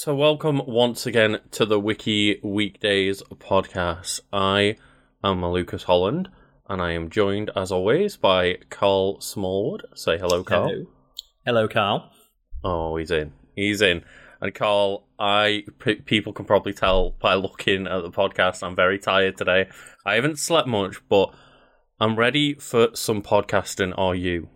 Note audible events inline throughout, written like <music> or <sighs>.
So, welcome once again to the Wiki Weekends podcast. I am Lucas Holland, and I am joined, as always, by Karl Smallwood. Say hello, Karl. Hello. Hello, Karl. Oh, he's in. He's in. And Karl, I p- people can probably tell by looking at the podcast, I'm very tired today. I haven't slept much, but I'm ready for some podcasting. Are you?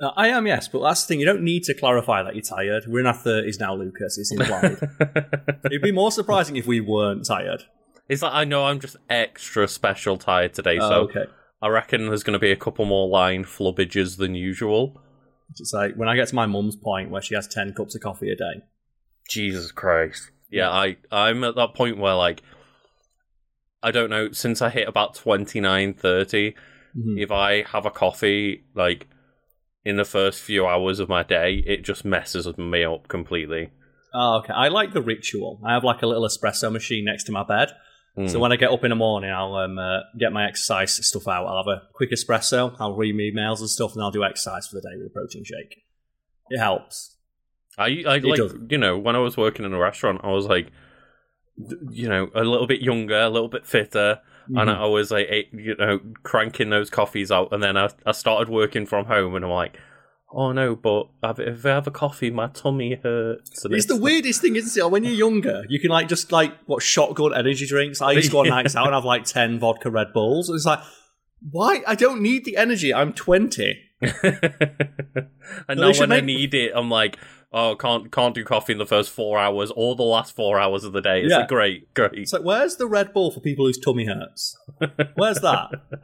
Uh, I am, yes, but that's the thing. You don't need to clarify that you're tired. We're in our 30s now, Lucas. It's implied. <laughs> It'd be more surprising if we weren't tired. It's like I know I'm just extra special tired today, Oh, so okay. I reckon there's going to be a couple more line flubbages than usual. It's like when I get to my mum's point where she has 10 cups of coffee a day. Jesus Christ. Yeah, I I'm at that point where like I don't know, since I hit about 29 30, Mhm. if I have a coffee like in the first few hours of my day, it just messes me up completely. Oh, okay. I like the ritual. I have like a little espresso machine next to my bed. Mm. So when I get up in the morning, I'll um, uh, get my exercise stuff out. I'll have a quick espresso. I'll read my emails and stuff, and I'll do exercise for the day with a protein shake. It helps. I I like does. you know when I was working in a restaurant, I was like, you know, a little bit younger, a little bit fitter, and Mhm. I was like, you know, cranking those coffees out. And then I I started working from home, and I'm like, oh no, but if I have a coffee, my tummy hurts. It's the weirdest thing, isn't it? When you're younger, you can like just like what shotgun energy drinks. I used to go on <laughs> nights out and have like ten vodka Red Bulls. And it's like, why? I don't need the energy. I'm twenty. <laughs> and now when I need it, I'm like, oh, can't can't do coffee in the first four hours or the last four hours of the day. It's Yeah. like great, great. It's like, where's the Red Bull for people whose tummy hurts? Where's that? <laughs>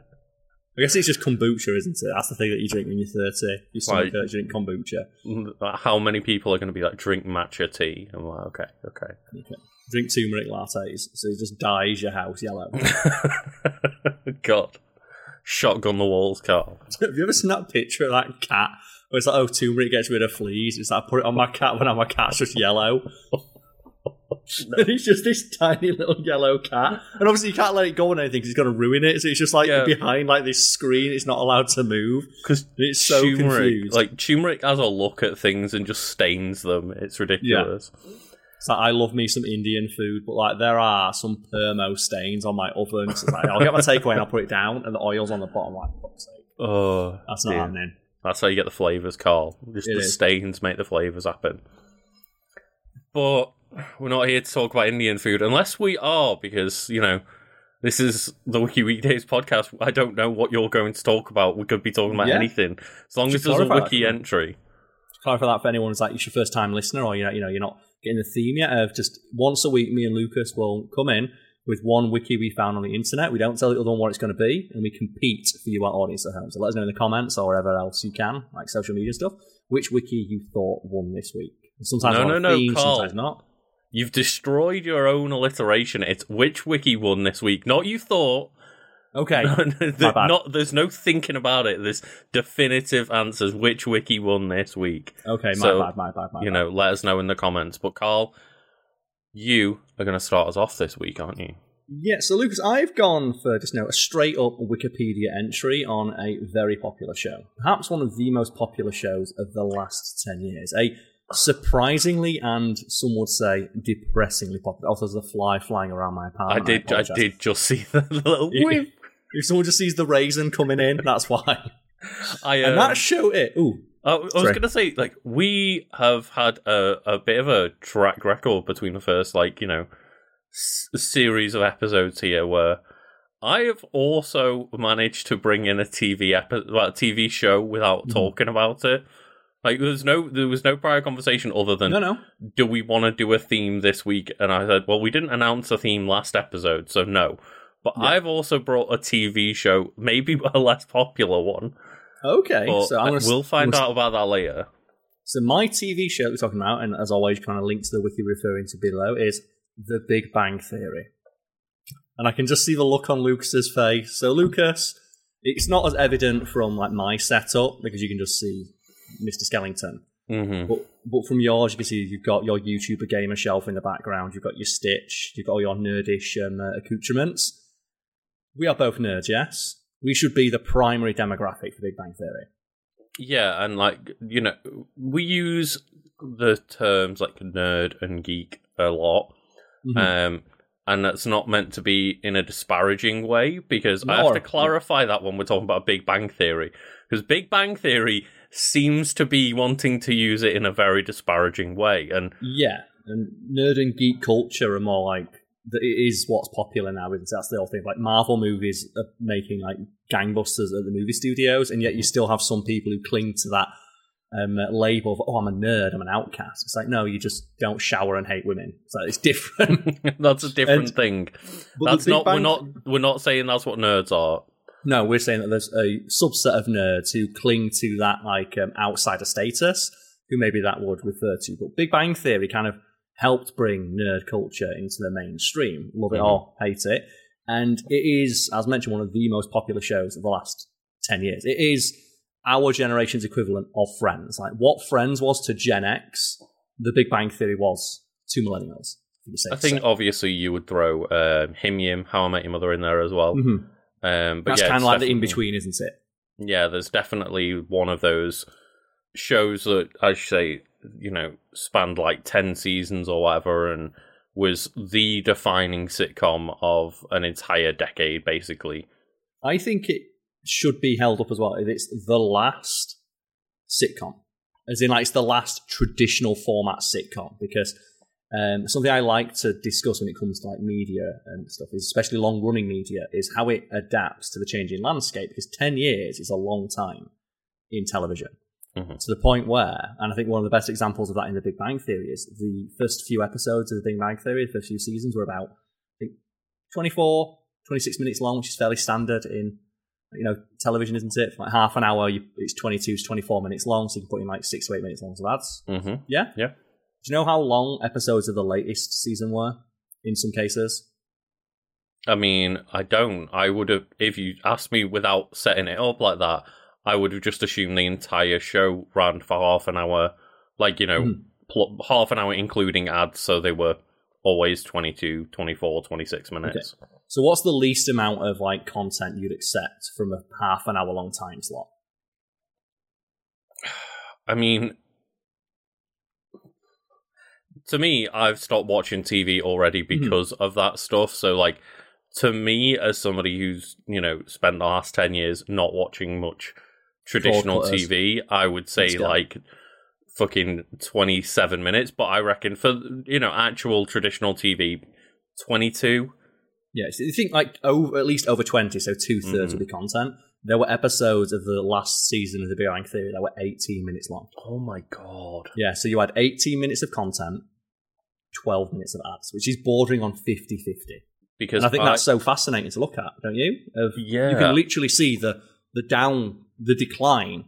I guess it's just kombucha, isn't it? That's the thing that you drink when you're thirty. Your stomach Right. hurts, you drink kombucha. How many people are going to be like drink matcha tea? I'm like, okay, okay. Okay. Drink turmeric lattes, so it just dyes your house yellow. <laughs> God. Shotgun the walls, Karl. <laughs> Have you ever seen that picture of that cat where it's like, oh, turmeric gets rid of fleas? It's like, I put it on my cat when my cat's just yellow. <laughs> and it's just this tiny little yellow cat. And obviously, you can't let it go on anything because it's going to ruin it. So it's just like Yeah. behind like this screen. It's not allowed to move. Because it's so confused. like turmeric has a look at things and just stains them. It's ridiculous. It's like, I love me some Indian food, but like there are some permo stains on my oven. So it's like, I'll get my takeaway and I'll put it down, and the oil's on the bottom. Like, fuck's sake. Oh, That's not dear. happening. That's how you get the flavors, Karl. Just It the is. stains make the flavors happen. But we're not here to talk about Indian food, unless we are, because you know this is the Wiki Weekends podcast. I don't know what you're going to talk about. We could be talking about Yeah. anything, as long Should as there's a clarify that wiki for entry. clarify that for anyone who's like it's your first time listener or you're not, you know you're not getting the theme yet of just once a week me and Lucas will come in with one wiki we found on the internet. We don't tell the other one what it's going to be, and we compete for you, our audience at home. So let us know in the comments or wherever else you can, like social media stuff, which wiki you thought won this week. Sometimes No, no, no, theme, Karl. sometimes not. You've destroyed your own alliteration. It's which wiki won this week, not you thought. Okay, <laughs> The- not there's no thinking about it. There's definitive answers. Which wiki won this week? okay, my So, bad, my bad, my you bad. know, let us know in the comments. But Karl, you are going to start us off this week, aren't you? Yeah, so Lucas, I've gone for just now a straight up Wikipedia entry on a very popular show. Perhaps one of the most popular shows of the last 10 years. A surprisingly and some would say depressingly popular. Also, there's a fly flying around my apartment. I did. I, apologise. did just see <laughs> the little. whip. If someone just sees the raisin coming in, that's why. <laughs> I, and um, that show it. Ooh, I, was going to say, like, we have had a, a bit of a track record between the first, like, you know, s- series of episodes here where I have also managed to bring in a TV epi- well, a TV show without Mhm. talking about it. Like, there's no, there was no prior conversation other than no, no. do we want to do a theme this week? And I said, well, we didn't announce a theme last episode, so no. But Yeah. I've also brought a TV show, maybe a less popular one. Okay, But so I'm gonna, we'll find gonna- out about that later. So my TV show that we're talking about, and as always, kind of link to the wiki referring to below, is The Big Bang Theory. And I can just see the look on Lucas's face. So Lucas, it's not as evident from like my setup because you can just see Mr. Skellington. hmm But but from yours, you can see you've got your YouTuber gamer shelf in the background. You've got your Stitch. You've got all your nerdish um, uh, accoutrements. We are both nerds, yes. We should be the primary demographic for Big Bang Theory. Yeah, and like you know, we use the terms like nerd and geek a lot. Mhm. Um, and that's not meant to be in a disparaging way because I have to clarify that when we're talking about Big Bang Theory. Because Big Bang Theory seems to be wanting to use it in a very disparaging way. And Yeah, and nerd and geek culture are more like it is what's popular now. Isn't it? That's the whole thing. Like Marvel movies are making like gangbusters at the movie studios, and yet you still have some people who cling to that um, label of "oh, I'm a nerd, I'm an outcast." It's like no, you just don't shower and hate women. It's like it's different. <laughs> that's a different And- thing. That's not we're not we're not saying that's what nerds are. No, we're saying that there's a subset of nerds who cling to that like um, outsider status, who maybe that would refer to. But Big Bang Theory kind of helped bring nerd culture into the mainstream. Love it or hate it, and it is, as mentioned, one of the most popular shows of the last ten years. It is our generation's equivalent of Friends. Like what Friends was to Gen X, the Big Bang Theory was to millennials. I think, it's safe I to think say. obviously you would throw um, HIMYM, How I Met Your Mother in there as well. Mhm. Um, but that's yeah, kind of like the in between, isn't it? Yeah, there's definitely one of those shows that I should say, you know, spanned like ten seasons or whatever, and was the defining sitcom of an entire decade, basically. I think it should be held up as well. It's the last sitcom, as in like it's the last traditional format sitcom. Because um, something I like to discuss when it comes to like media and stuff, is especially long running media, is how it adapts to the changing landscape. Because ten years is a long time in television. Mhm. To the point where, and I think one of the best examples of that in the Big Bang Theory is the first few episodes of the Big Bang Theory, the first few seasons were about, I think, 24, 26 minutes long, which is fairly standard in you know television, isn't it? For like half an hour, you, it's 22 to 24 minutes long, so you can put in like six to eight minutes long of ads. hmm Yeah? Yeah. Do you know how long episodes of the latest season were in some cases? I mean, I don't. I would have, if you asked me without setting it up like that, I would have just assumed the entire show ran for half an hour, like, you know, Mhm. pl- half an hour including ads, so they were always 22, 24, 26 minutes. So, what's the least amount of like content you'd accept from a half an hour long time slot? <sighs> I mean, to me, I've stopped watching TV already Mm-hmm. because of that stuff. So, like, to me, as somebody who's you know spent the last ten years not watching much traditional TV, I would say like fucking twenty seven minutes. But I reckon for you know actual traditional TV, twenty two. Yeah, so you think like over at least over twenty, so two thirds Mhm. of the content. There were episodes of the last season of the Big Bang Theory that were eighteen minutes long. Oh my god! Yeah, so you had eighteen minutes of content, twelve minutes of ads, which is bordering on 50-50. Because And I think that's so fascinating to look at, don't you? Of yeah. you can literally see the the down the decline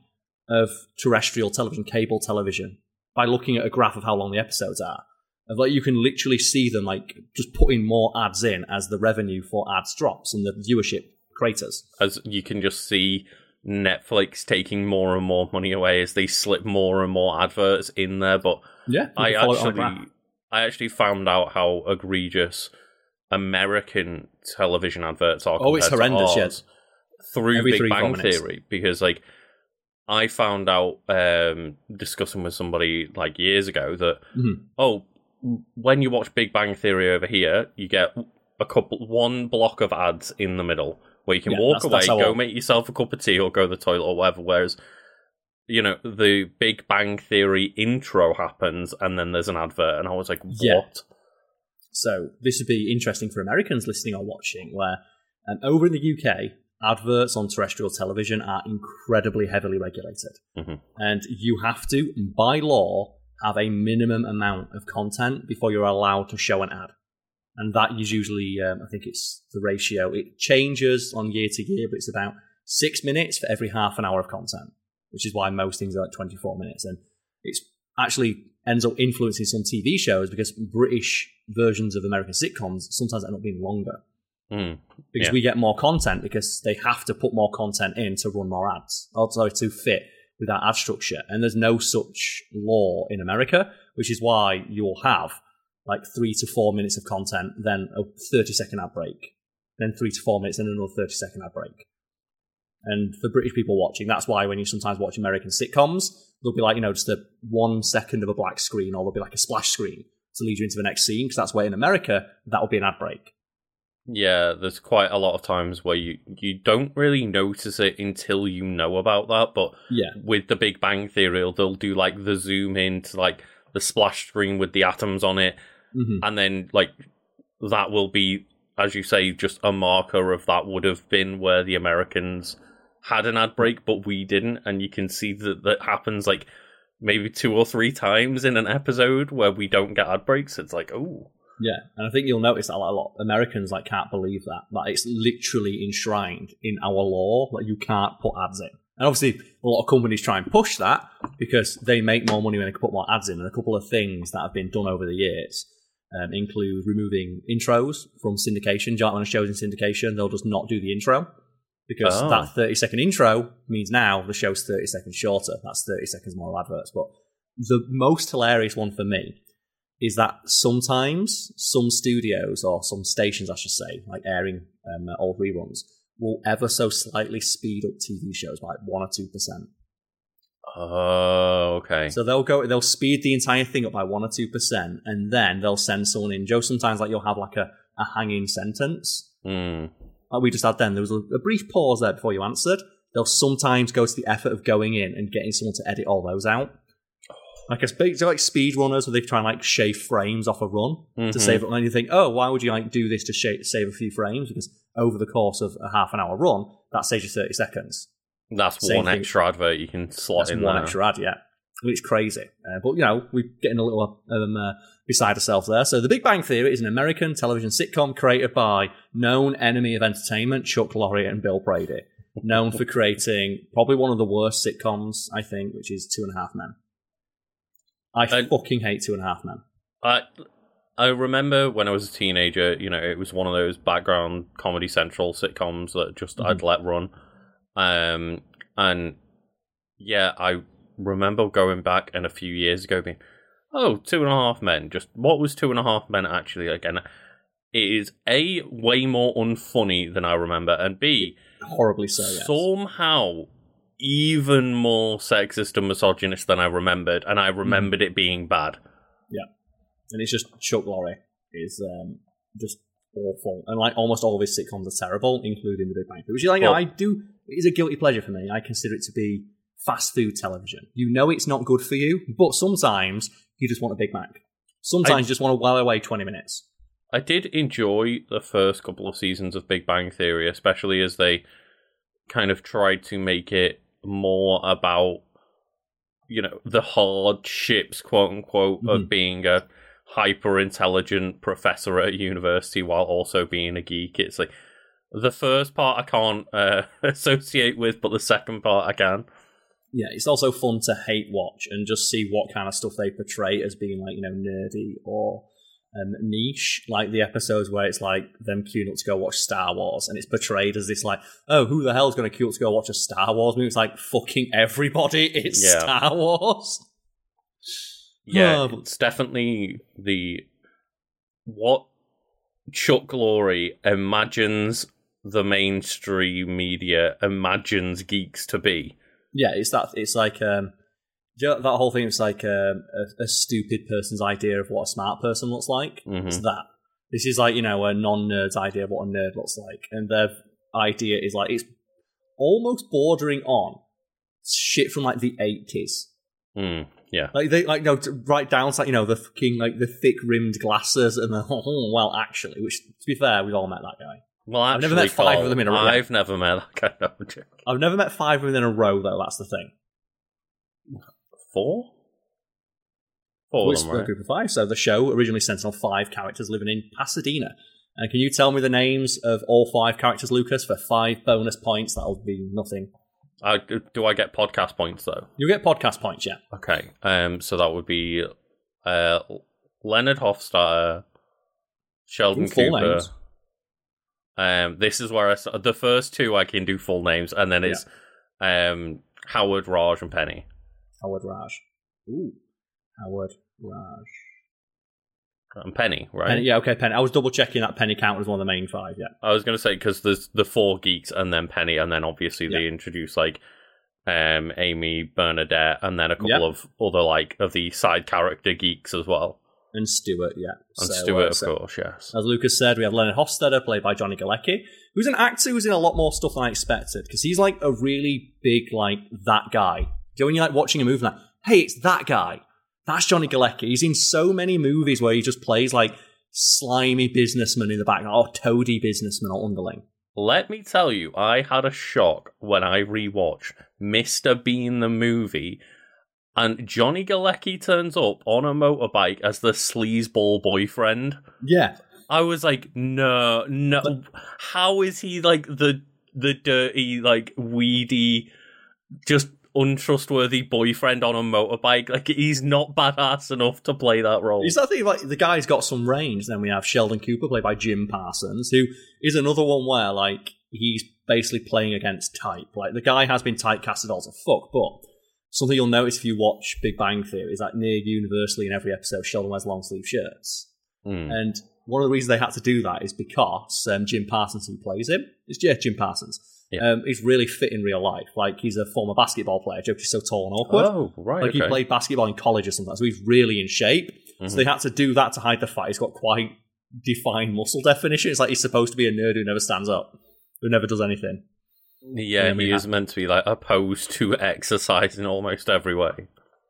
of terrestrial television, cable television, by looking at a graph of how long the episodes are. Of like you can literally see them like just putting more ads in as the revenue for ads drops and the viewership craters. as you can just see Netflix taking more and more money away as they slip more and more adverts in there. But Yeah, I you can follow it on a graph. actually, I actually found out how egregious American television adverts are. Oh, it's horrendous, ours Through Every Big Bang. Theory, because like I found out um, discussing with somebody like years ago that Mhm. oh, when you watch Big Bang Theory over here, you get a couple one block of ads in the middle where you can Yeah, walk that's- away, that's go I- make yourself a cup of tea or go to the toilet or whatever. Whereas, you know, the Big Bang Theory intro happens and then there's an advert, and I was like, what? Yeah. So this would be interesting for Americans listening or watching, where um, over in the UK, adverts on terrestrial television are incredibly heavily regulated, Mhm. and you have to, by law, have a minimum amount of content before you're allowed to show an ad. And that is usually, um, I think it's the ratio. It changes on year to year, but it's about six minutes for every half an hour of content, which is why most things are like 24 minutes. And it's actually ends up influencing some TV shows because British versions of American sitcoms sometimes end up being longer Mm. because Yeah. we get more content because they have to put more content in to run more ads, also to fit with that ad structure. And there's no such law in America, which is why you'll have like three to four minutes of content, then a 30 second ad break, then three to four minutes, and another 30 second ad break. And for British people watching, that's why when you sometimes watch American sitcoms, there'll be like you know just a one second of a black screen, or there'll be like a splash screen to lead you into the next scene because that's where in America that will be an ad break. Yeah, there's quite a lot of times where you you don't really notice it until you know about that. But Yeah, with the Big Bang Theory, they'll do like the zoom in to like the splash screen with the atoms on it, hmm and then like that will be, as you say, just a marker of that would have been where the Americans had an ad break, but we didn't, and you can see that that happens like maybe two or three times in an episode where we don't get ad breaks. It's like, oh, yeah, and I think you'll notice that a lot. Of Americans like can't believe that that it's literally enshrined in our law that you can't put ads in. And obviously, a lot of companies try and push that because they make more money when they can put more ads in. And a couple of things that have been done over the years um, include removing intros from syndication. Giant when a show's in syndication, they'll just not do the intro because Oh. that 30 second intro means now the show's 30 seconds shorter. That's 30 seconds more adverts. But the most hilarious one for me is that sometimes some studios or some stations, I should say, like airing um, old reruns, will ever so slightly speed up TV shows by like one or two percent. oh, okay. So they'll go, they'll speed the entire thing up by one or two percent, and then they'll send someone in. Joe, sometimes like you'll have like a, a hanging sentence. Hmm. Like we just had then, there was a, a brief pause there before you answered. They'll sometimes go to the effort of going in and getting someone to edit all those out. Like a speed, like speed runners where they try and like shave frames off a run to Mhm. save it. And you think, oh, why would you like do this to sha- save a few frames? Because over the course of a half an hour run, that saves you thirty seconds. That's Same one thing. extra advert you can slot That's in one there. extra ad, yeah. It's crazy, uh, but you know we're getting a little um, uh, beside ourselves there. So, The Big Bang Theory is an American television sitcom created by known enemy of entertainment Chuck Lorre and Bill Prady, known for creating probably one of the worst sitcoms, I think, which is Two and a Half Men. I fucking hate Two and a Half Men. I I remember when I was a teenager, you know, it was one of those background Comedy Central sitcoms that just I'd let run. Um and yeah, I remember going back and a few years ago being, oh, two and a half men. Just what was two and a half men actually like? And it is A way more unfunny than I remember, and B Horribly so, yes. somehow even more sexist and misogynist than I remembered, and I remembered it being bad. Yeah, and it's just Chuck Lorre is um, just awful, and like almost all of his sitcoms are terrible, including The Big Bang Theory. Which is like, you know, I do. It is a guilty pleasure for me. I consider it to be fast food television. You know, it's not good for you, but sometimes you just want a Big Mac. Sometimes I- you just want to while away twenty minutes. I did enjoy the first couple of seasons of Big Bang Theory, especially as they kind of tried to make it more about, you know, the hardships, quote unquote, Mhm. of being a hyper intelligent professor at a university while also being a geek. It's like the first part I can't uh, <laughs> associate with, but the second part I can. Yeah, it's also fun to hate watch and just see what kind of stuff they portray as being like you know nerdy or um, niche. Like the episodes where it's like them queuing up to go watch Star Wars, and it's portrayed as this like, oh, who the hell's going to queue up to go watch a Star Wars movie? It's like fucking everybody. <laughs> It's Yeah. Star Wars. Yeah, Oh, but- it's definitely the what Chuck Lorre imagines the mainstream media imagines geeks to be. Yeah, it's that. It's like um, you know that whole thing. It's like um, a, a stupid person's idea of what a smart person looks like. Mhm. It's that. This is like you know a non-nerd's idea of what a nerd looks like, and their idea is like it's almost bordering on shit from like the eighties. Mm, yeah, Like they like no to- right down to like you know the fucking like the thick rimmed glasses and the <laughs> well actually, which to be fair, we've all met that guy. well, I've never met five Karl, of them in a row. I've never met that kind of joke. I've never met five of them in a row though. That's the thing. Four, four Which of them, a right? group of five. So the show originally centered on five characters living in Pasadena. And can you tell me the names of all five characters, Lucas, for five bonus points? That'll be nothing. Uh, do I get podcast points though? You get podcast points, yeah. Okay, um, so that would be uh, Leonard Hofstadter, Sheldon Ooh, Cooper. names. Um, this is where I the first two I can do full names, and then it's um Howard, Raj, and Penny. Howard Raj. Ooh, Howard Raj. And Penny, right? Penny, yeah, okay, Penny. I was double checking that Penny count was one of the main five. Yeah, I was going to say because there's the four geeks and then Penny, and then obviously they introduce like um, Amy, Bernadette, and then a couple Yep. of other like of the side character geeks as well, And Stuart, yeah. and So, Stuart, uh, of so- course, yes. As Lucas said, we have Leonard Hofstadter, played by Johnny Galecki, who's an actor who's in a lot more stuff than I expected, because he's like a really big, like, that guy. Do you know when you're like watching a movie, like, hey, it's that guy. That's Johnny Galecki. He's in so many movies where he just plays like slimy businessman in the background, or toady businessman or underling. Let me tell you, I had a shock when I rewatched Mr. Bean the movie, and Johnny Galecki turns up on a motorbike as the sleazeball boyfriend. Yeah. I was like, no, no. How is he like the the dirty, like weedy, just untrustworthy boyfriend on a motorbike? Like he's not badass enough to play that role. Is that thing like the guy's got some range? Then we have Sheldon Cooper, played by Jim Parsons, who is another one where like he's basically playing against type. Like the guy has been typecasted as a fuck, but something you'll notice if you watch Big Bang Theory is that near universally in every episode, Sheldon wears long sleeve shirts, Hmm. and one of the reasons they had to do that is because um, Jim Parsons, who plays him, is yeah, Jim Parsons. Yeah. Um, he's really fit in real life. Like he's a former basketball player. Joke is so tall and awkward. Oh, right. Like okay. he played basketball in college or something, so he's really in shape. Mhm. So they had to do that to hide the fact he's got quite defined muscle definition. It's like he's supposed to be a nerd who never stands up, who never does anything. Yeah, he is meant to be like opposed to <laughs> exercise in almost every way.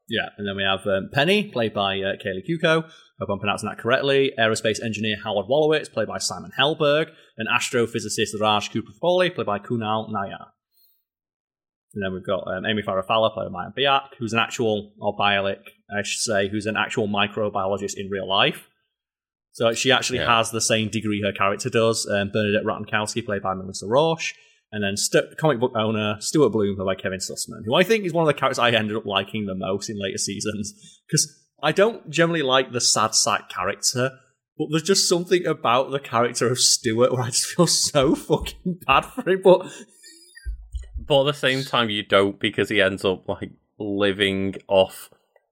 Yeah, and then we have um, Penny, played by uh, Kaley Cuoco. Hope I'm pronouncing that correctly. Aerospace engineer Howard Wolowitz, played by Simon Helberg. And astrophysicist Raj Koothrappali, played by Kunal Nayyar. And then we've got um, Amy Farrah Fowler, played by Maya Biak, who's an actual, or Bialik, I should say, who's an actual microbiologist in real life. So she actually Yeah. has the same degree her character does. Um, Bernadette Rostenkowski, played by Melissa Rauch. And then st- comic book owner Stuart Bloom, played by Kevin Sussman, who I think is one of the characters I ended up liking the most in later seasons. Because I don't generally like the sad sack character, but there's just something about the character of Stuart where I just feel so <laughs> fucking bad for him. But But at the same time, you don't because he ends up like living off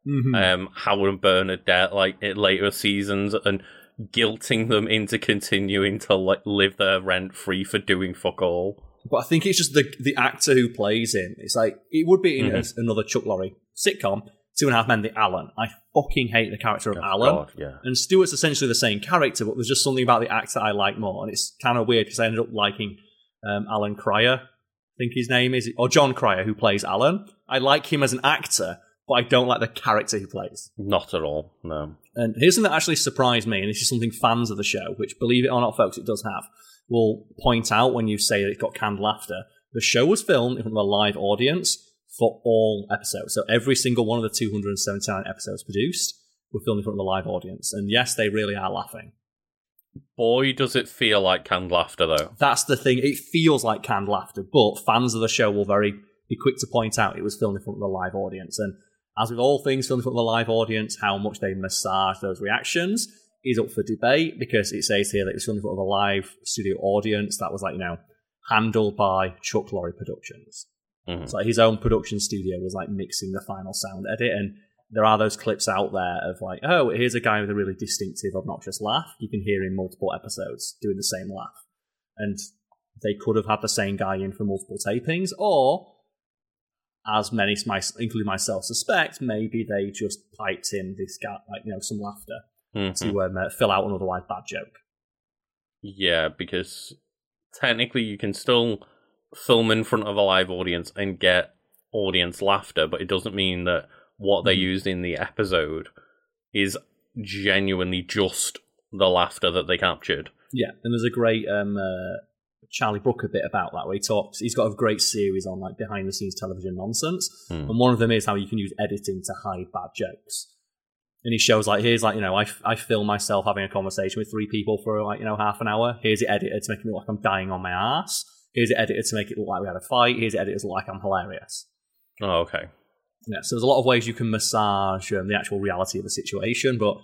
Mhm. um, Howard and Bernadette like in later seasons and guilting them into continuing to like live their rent free for doing fuck all. But I think it's just the the actor who plays him. It's like it would be in Mhm. a- another Chuck Lorre sitcom, Two and a Half Men, the Alan. I fucking hate the character of Oh, Alan. God, yeah. And Stuart's essentially the same character, but there's just something about the actor I like more. And it's kind of weird because I ended up liking um, Alan Cryer, I think his name is, or Jon Cryer, who plays Alan. I like him as an actor, but I don't like the character he plays. Not at all. No. And here's something that actually surprised me, and this is something fans of the show, which believe it or not, folks, it does have, will point out when you say that it's got canned laughter. The show was filmed in front of a live audience for all episodes. So every single one of the 279 episodes produced were filmed in front of a live audience. And yes, they really are laughing. Boy, does it feel like canned laughter though. That's the thing. It feels like canned laughter, but fans of the show will very be quick to point out it was filmed in front of a live audience. And as with all things filmed in front of a live audience, how much they massage those reactions is up for debate because it says here that it was filmed in front of a live studio audience that was like, you know, handled by Chuck Lorre Productions. Mhm. So like, his own production studio was like mixing the final sound edit and there are those clips out there of like, oh, here's a guy with a really distinctive, obnoxious laugh. You can hear in multiple episodes doing the same laugh. And they could have had the same guy in for multiple tapings, or as many, my- including myself, suspect, maybe they just piped in this guy, like, you know, some laughter Mhm. to um, uh, fill out an otherwise bad joke. Yeah, because technically you can still film in front of a live audience and get audience laughter, but it doesn't mean that what they Mhm. used in the episode is genuinely just the laughter that they captured. Yeah, and there's a great um, uh, Charlie Brooker bit about that where he talks. He's got a great series on like behind the scenes television nonsense, Hmm. and one of them is how you can use editing to hide bad jokes. And he shows like here's like you know I, I film myself having a conversation with three people for like you know half an hour. Here's it edited to make it look like I'm dying on my ass. Here's it edited to make it look like we had a fight. Here's it edited to look like I'm hilarious. Oh, okay. Yeah, so there's a lot of ways you can massage um, the actual reality of a situation, but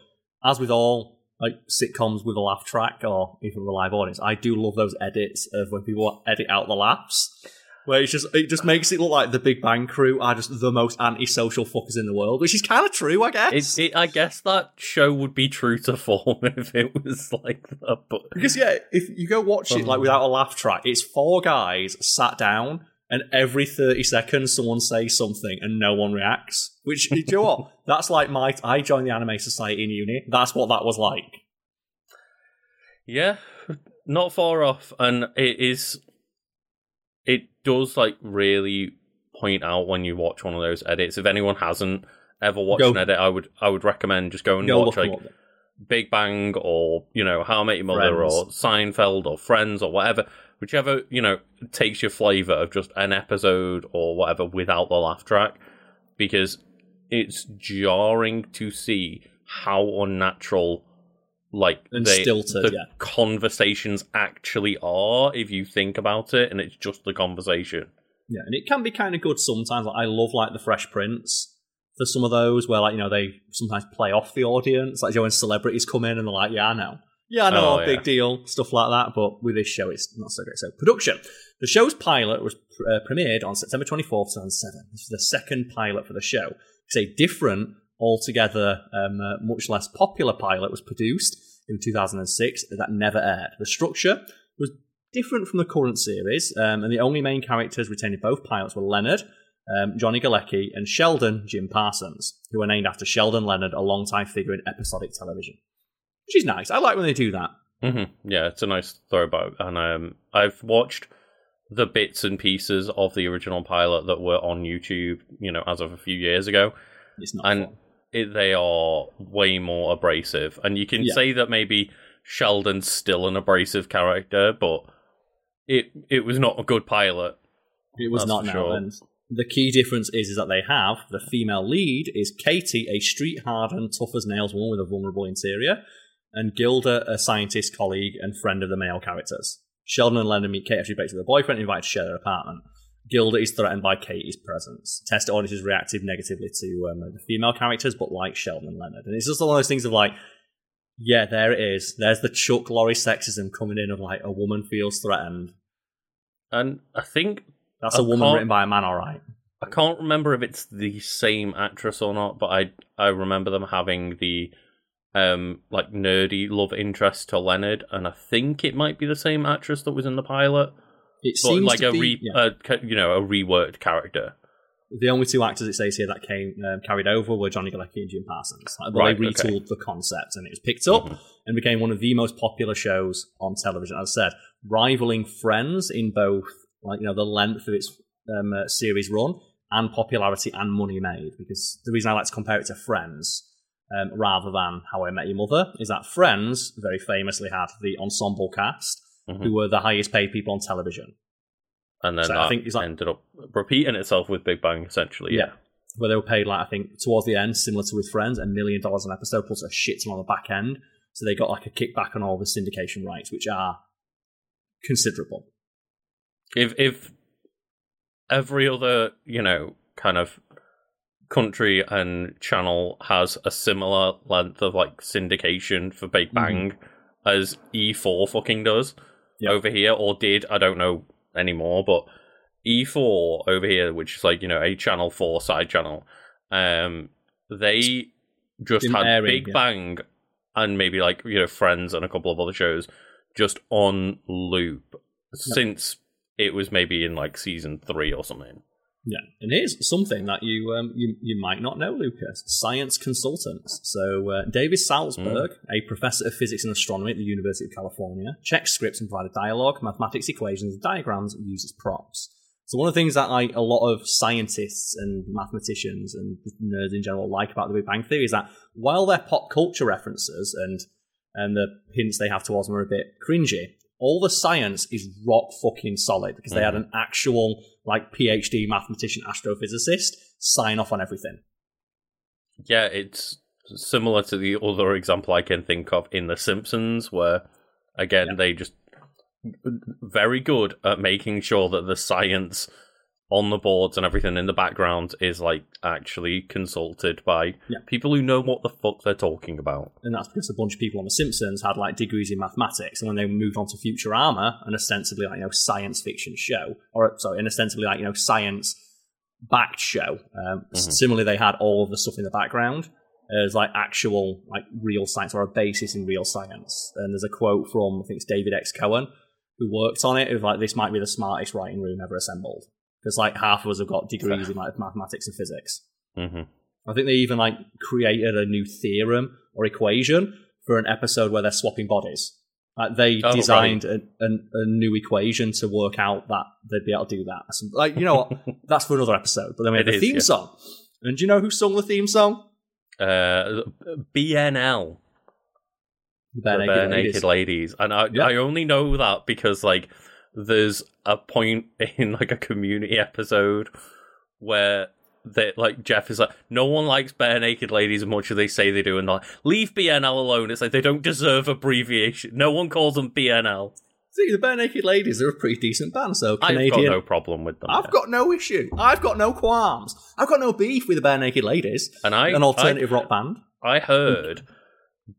as with all like sitcoms with a laugh track or even with a live audience, I do love those edits of when people edit out the laughs, where it's just it just makes it look like the Big Bang Crew are just the most antisocial fuckers in the world, which is kind of true, I guess. It, it, I guess that show would be true to form <laughs> if it was like that, but Because yeah, if you go watch it like um, without a laugh track, it's four guys sat down and every 30 seconds someone says something and no one reacts. Which, do you know what? <laughs> That's like my. I joined the Anime Society in uni. That's what that was like. Yeah, not far off, and it is. It does like really point out when you watch one of those edits. If anyone hasn't ever watched Go. an edit, I would I would recommend just go and Go watch like. Big Bang or you know How I Met Your Mother Friends. or Seinfeld or Friends or whatever, whichever you know takes your flavor of just an episode or whatever without the laugh track, because it's jarring to see how unnatural like And they, stilted, the yeah. conversations actually are if you think about it, and it's just the conversation. Yeah, and it can be kind of good sometimes. Like, I love like the Fresh Prince for some of those where like you know they sometimes play off the audience, like you know, when celebrities come in and they're like, "Yeah, I know, yeah, I know, Oh, big yeah. deal," stuff like that. But with this show, it's not so great. So production. The show's pilot was uh, premiered on September twenty fourth, two thousand seven. This is the second pilot for the show. It's a different, altogether um, uh, much less popular pilot was produced in 2006 that never aired. The structure was different from the current series, um, and the only main characters retained in both pilots were Leonard, um, Johnny Galecki, and Sheldon Jim Parsons, who were named after Sheldon Leonard, a longtime figure in episodic television. Which is nice. I like when they do that. hmm Yeah, it's a nice throwback, and um, I've watched the bits and pieces of the original pilot that were on YouTube, you know, as of a few years ago, It's not and fun. It, they are way more abrasive. And you can Yeah. say that maybe Sheldon's still an abrasive character, but it it was not a good pilot. It was not sure. And the key difference is, is that they have the female lead is Katie, a street hardened, tough as nails woman with a vulnerable interior, and Gilda, a scientist colleague and friend of the male characters. Sheldon and Leonard meet Kate after she breaks with her boyfriend and invited to share their apartment. Gilda is threatened by Katie's presence. Test audience is reactive negatively to um, the female characters, but like Sheldon and Leonard. And it's just one of those things of like, yeah, there it is. There's the Chuck Lorre sexism coming in of like a woman feels threatened. And I think That's I a woman written by a man, all right. I can't remember if it's the same actress or not, but I I remember them having the um like nerdy love interest to Leonard, and I think it might be the same actress that was in the pilot, It seems like to a be, re yeah. uh, ca- you know a reworked character. the only two actors it says here that came um, carried over were Johnny Galecki and Jim Parsons. Like, Right, they okay. retooled the concept and it was picked up Mhm. and became one of the most popular shows on television. As I said, rivaling Friends in both like you know the length of its um, uh, series run and popularity and money made. Because the reason I like to compare it to Friends. Um, rather than How I Met Your Mother, is that Friends very famously had the ensemble cast, Mhm. who were the highest paid people on television. And then So I think it's like- ended up repeating itself with Big Bang, essentially. Yeah. Where they were paid like I think towards the end, similar to with Friends, a million dollars an episode plus a shit ton on the back end. So they got like a kickback on all the syndication rights, which are considerable. If if every other you know kind of country and channel has a similar length of like syndication for Big Bang as E4 fucking does Yeah. over here or did I don't know anymore but E4 over here which is like you know a channel 4 side channel um they just Been had airing, Big yeah. Bang and maybe like you know Friends and a couple of other shows just on loop since it was maybe in like season 3 or something Yeah, and here's something that you um, you you might not know, Lucas. Science consultants. So uh, David Saltzberg, a professor of physics and astronomy at the University of California, checks scripts and provided dialogue, mathematics equations, and diagrams used as props. So one of the things that I, a lot of scientists and mathematicians and nerds in general like about the Big Bang Theory is that while their pop culture references and and the hints they have towards them are a bit cringy, all the science is rock fucking solid because they had an actual like PhD mathematician astrophysicist sign off on everything. yeah it's similar to the other example I can think of in The Simpsons where again Yeah. they just very good at making sure that the science on the boards and everything in the background is like actually consulted by Yeah. people who know what the fuck they're talking about. And that's because a bunch of people on The Simpsons had like degrees in mathematics, and when they moved on to Futurama, an ostensibly like you know science fiction show, or sorry, an ostensibly like you know science backed show. Um, Mhm. Similarly, they had all of the stuff in the background as like actual like real science or a basis in real science. And there's a quote from I think it's David X Cohen who worked on it of like this might be the smartest writing room ever assembled. Because like half of us have got degrees in like mathematics and physics. hmm I think they even like created a new theorem or equation for an episode where they're swapping bodies. Like they Oh, designed a, a, a new equation to work out that they'd be able to do that. So, like you know what? <laughs> That's for another episode. But then we have It the is, theme yeah. song. And do you know who sung the theme song? Uh, BNL, The Bare the Naked Bare Ladies. Ladies, and I Yeah. I only know that because like there's a point <laughs> in like a community episode where that like Jeff is like, no one likes Barenaked Ladies as much as they say they do, and like, leave BNL alone. It's like they don't deserve abbreviation. No one calls them BNL. See, the Barenaked Ladies are a pretty decent band. So I've got no problem with them. I've yeah. got no issue. I've got no qualms. I've got no beef with the Barenaked Ladies, and I an alternative I, rock band. I heard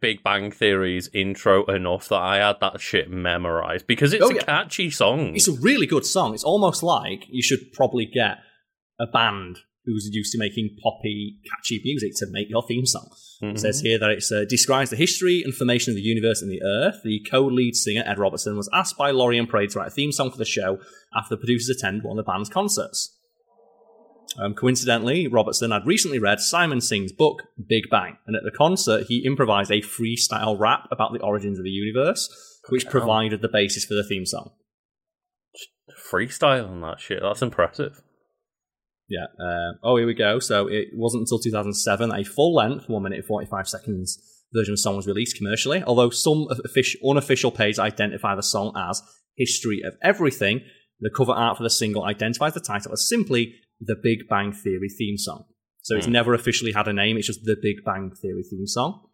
Big Bang Theory's intro enough that I had that shit memorized because it's Oh, a yeah. catchy song. It's a really good song. It's almost like you should probably get a band who's used to making poppy, catchy music to make your theme song. Mhm. It says here that it uh, describes the history and formation of the universe and the Earth. The co-lead singer Ed Robertson was asked by Lorre and Prady to write a theme song for the show after the producers attended one of the band's concerts. Um, coincidentally, Robertson had recently read Simon Singh's book Big Bang, and at the concert he improvised a freestyle rap about the origins of the universe, which provided the basis for the theme song. freestyle on that shit. That's impressive. Yeah. Uh, oh, here we go. So it wasn't until 2007 that a full length, 1 minute and 45 seconds version of the song was released commercially. Although some offic- unofficial pages identify the song as History of Everything, the cover art for the single identifies the title as simply the Big Bang Theory theme song. So it's Hmm. never officially had a name, it's just the Big Bang Theory theme song.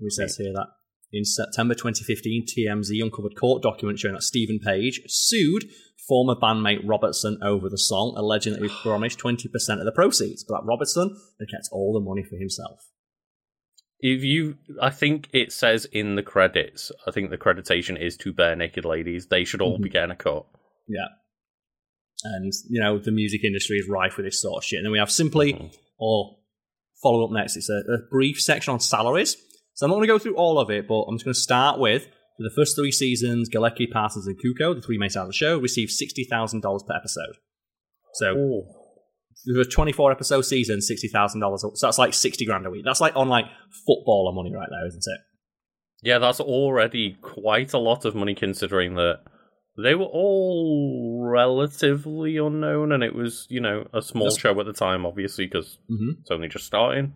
It says here that in September 2015, TMZ uncovered court documents showing that Steven Page sued former bandmate Robertson over the song, alleging that he <sighs> promised 20% of the proceeds, but that Robertson had kept all the money for himself. If you, I think it says in the credits. I think the creditation is to Barenaked Ladies. They should all be getting a cut. Yeah. And, you know, the music industry is rife with this sort of shit. And then we have simply, Mhm. or follow up next, it's a, a brief section on salaries. So I'm not going to go through all of it, but I'm just going to start with for the first three seasons, Galecki, Parsons, and Cuoco, the three main stars of the show, received $60,000 per episode. So for a 24 episode season, $60,000. So that's like 60 grand a week. That's like on like footballer money right there, isn't it? Yeah, that's already quite a lot of money considering that they were all relatively unknown and it was, you know, a small That's- show at the time, obviously, because Mm-hmm. it's only just starting.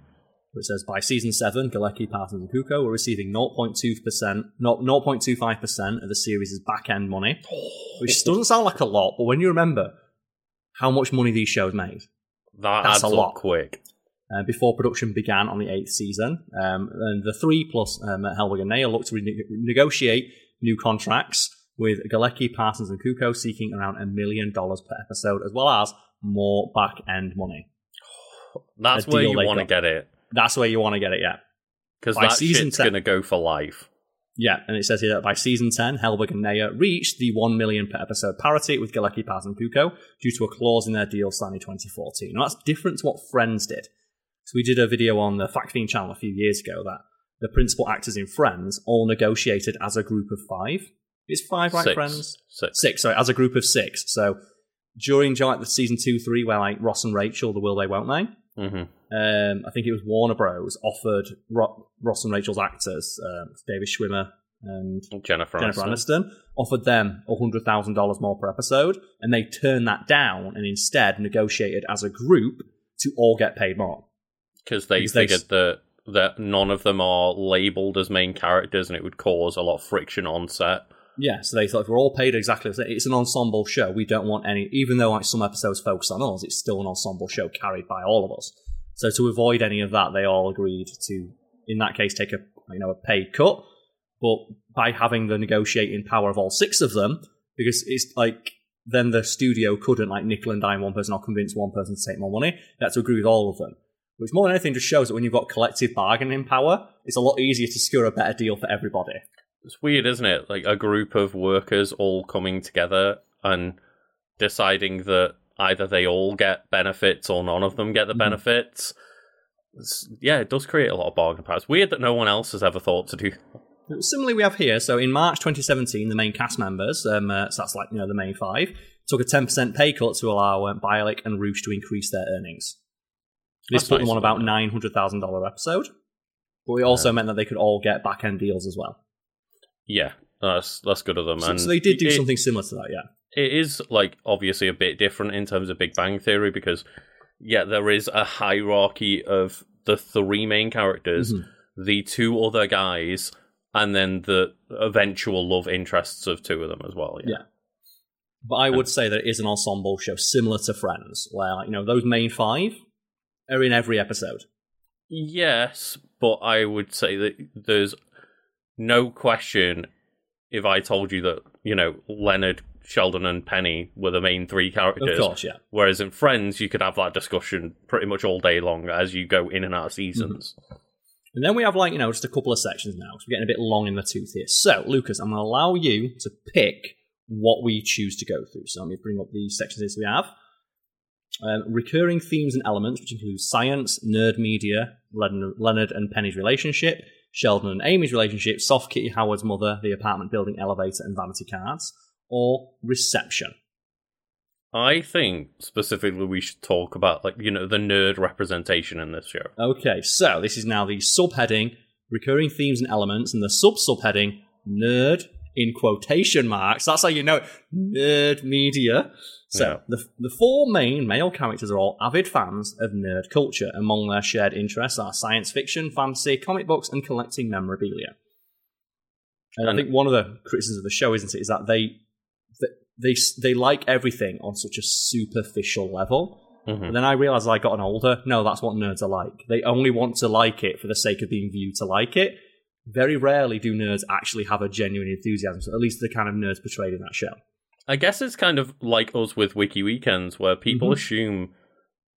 It says by season seven, Galecki, Parsons, and Cuoco were receiving 0.2%, not 0.25% of the series' back end money, which doesn't sound like a lot, but when you remember how much money these shows made That That's a lot. quick. uh, before production began on the eighth season, um, and the three plus um, Helberg and Nayyar looked to rene- negotiate new contracts with Galecki, Parsons, and Cuoco seeking around a million dollars per episode, as well as more back end money. That's A where you want to get it. That's where you want to get it, yeah. Because By that season shit's 10 going to go for life. Yeah, and it says here that by season 10, Helberg and Nayyar reached the 1 million per episode parity with Galecki, Paz, and Cuoco due to a clause in their deal signed in 2014. Now, that's different to what Friends did. So, we did a video on the Fact Fiend channel a few years ago that the principal actors in Friends all negotiated as a group of five. It's five, right, Six. Friends? Six. Six, sorry, as a group of six. So, during like the season two, three, where like Ross and Rachel, the will they, won't they? hmm um, I think it was Warner Bros. offered Ro- Ross and Rachel's actors, um, David Schwimmer and Jennifer, Jennifer Aniston. Aniston, offered them $100,000 more per episode, and they turned that down and instead negotiated as a group to all get paid more. Because they Because they figured s- that that none of them are labeled as main characters and it would cause a lot of friction on set. Yeah, so they thought if we're all paid exactly the same, it's an ensemble show. We don't want any, even though like some episodes focus on us, it's still an ensemble show carried by all of us. So to avoid any of that, they all agreed to, in that case, take a you know a paid cut. But by having the negotiating power of all six of them, because it's like then the studio couldn't like nickel and dime one person or convince one person to take more money. They had to agree with all of them. Which more than anything just shows that when you've got collective bargaining power, it's a lot easier to secure a better deal for everybody. It's weird, isn't it? Like a group of workers all coming together and deciding that either they all get benefits or none of them get the Mhm. benefits. It's- yeah, it does create a lot of bargaining power. It's weird that no one else has ever thought to do. Similarly, we have here. So in March 2017, the main cast members, um, uh, so that's like you know the main five, took a 10% pay cut to allow um, Bialik and Rauch to increase their earnings. This That's put them on about nine hundred thousand dollar episode, but it also meant that they could all get back end deals as well. Yeah, that's that's good of them. So, and so they did do it- something similar to that, yeah. it is like obviously a bit different in terms of Big Bang Theory because yeah, there is a hierarchy of the three main characters, Mhm. the two other guys, and then the eventual love interests of two of them as well. Yeah. Yeah. But I would say that it is an ensemble show similar to Friends, where you know those main five are in every episode. Yes, but I would say that there's no question if I told you that, you know, Leonard, Sheldon, and Penny were the main three characters. Of course, yeah. Whereas in Friends, you could have that discussion pretty much all day long as you go in and out of seasons. And then we have like you know just a couple of sections now, so we're getting a bit long in the tooth here. So Lucas, I'm going to allow you to pick what we choose to go through. So let me bring up the sections here. So we have um, recurring themes and elements, which include science, nerd media, Leonard and Penny's relationship, Sheldon and Amy's relationship, Soft Kitty Howard's mother, the apartment building elevator, and vanity cards, or reception. I think specifically we should talk about, like, you know, the nerd representation in this show. Okay, so this is now the subheading recurring themes and elements, and the sub subheading nerd in quotation marks. That's how you know it. Nerd media. So Yeah. the the four main male characters are all avid fans of nerd culture. Among their shared interests are science fiction, fantasy, comic books, and collecting memorabilia. And, And- I think one of the criticisms of the show, isn't it, is that they they they like everything on such a superficial level. Mhm. But then I realized as I got an older, no, that's what nerds are like. They only want to like it for the sake of being viewed to like it. Very rarely do nerds actually have a genuine enthusiasm. So at least the kind of nerds portrayed in that show. I guess it's kind of like us with Wiki Weekends, where people Mhm. assume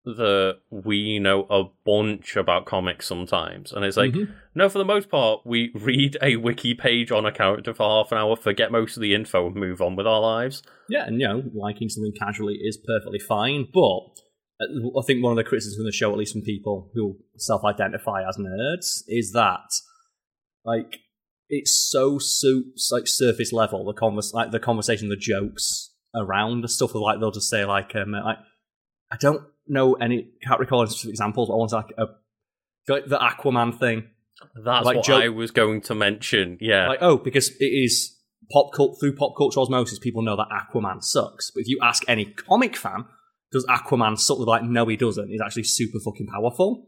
that we know a bunch about comics sometimes. And it's like, Mhm. no, for the most part, we <laughs> read a wiki page on a character for half an hour, forget most of the info, and move on with our lives. Yeah, and you know, liking something casually is perfectly fine. But uh, I think one of the criticisms of the show, at least from people who self-identify as nerds, is that like it's so so like surface level. The convers like the conversation, the jokes around the stuff. Of, Like they'll just say like, um, like I don't know any, can't recall any specific examples. But I want like a like the Aquaman thing. That's Like what joke- I was going to mention. Yeah. Like, oh, because it is pop cult through pop culture osmosis, people know that Aquaman sucks. But if you ask any comic fan, does Aquaman suck? They're like, no, he doesn't. He's actually super fucking powerful.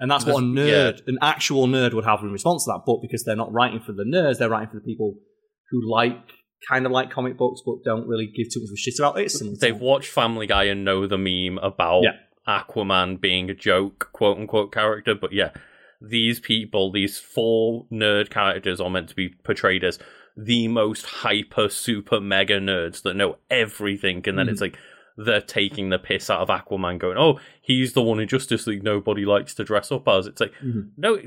And that's what a nerd, an actual nerd would have in response to that. But because they're not writing for the nerds, they're writing for the people who like, kind of like comic books, but don't really give too much of a shit about it. To- They've watched Family Guy and know the meme about Yeah. Aquaman being a joke, quote unquote, character. But yeah, these people, these four nerd characters, are meant to be portrayed as the most hyper, super, mega nerds that know everything. And then Mhm. it's like they're taking the piss out of Aquaman, going, "Oh, he's the one in Justice League nobody likes to dress up as." It's like, Mhm. no,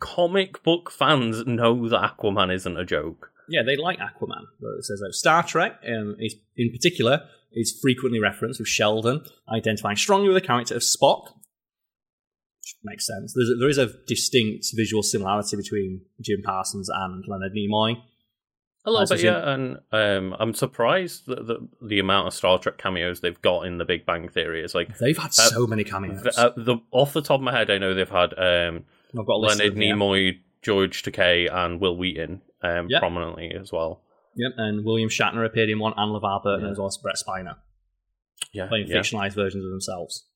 comic book fans know that Aquaman isn't a joke. Yeah, they like Aquaman. It says that Star Trek, um, is, in particular, is frequently referenced with Sheldon identifying strongly with the character of Spock. Which makes sense. There's a, there is a distinct visual similarity between Jim Parsons and Leonard Nimoy. A little bit, yeah, and um, I'm surprised that the, the amount of Star Trek cameos they've got in The Big Bang Theory. is like They've had so many cameos. the, uh, the off the top of my head, I know they've had um, I've got Leonard. Nimoy, George Takei, and Wil Wheaton um, Yeah. prominently as well. Yep, and William Shatner appeared in one, and LeVar Burton Yeah. as well as Brent Spiner, Yeah, playing yeah. fictionalized versions of themselves.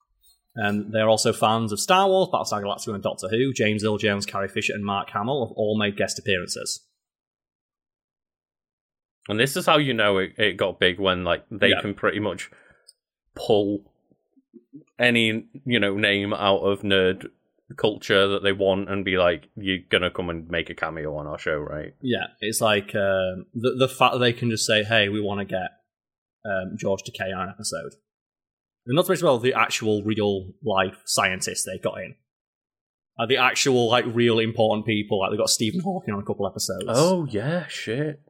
Um, they're also fans of Star Wars, Battlestar Galactica, and Doctor Who. James Earl Jones, Carrie Fisher, and Mark Hamill have all made guest appearances. And this is how you know it, it got big when like they Yeah. can pretty much pull any you know name out of nerd culture that they want and be like, you're gonna come and make a cameo on our show, right? Yeah, it's like um, the the fact that they can just say, "Hey, we want to get um, George Takei on an episode," and not to mention well the actual real life scientists they got in, like the actual like real important people. Like they got Stephen Hawking on a couple episodes. Oh yeah, shit.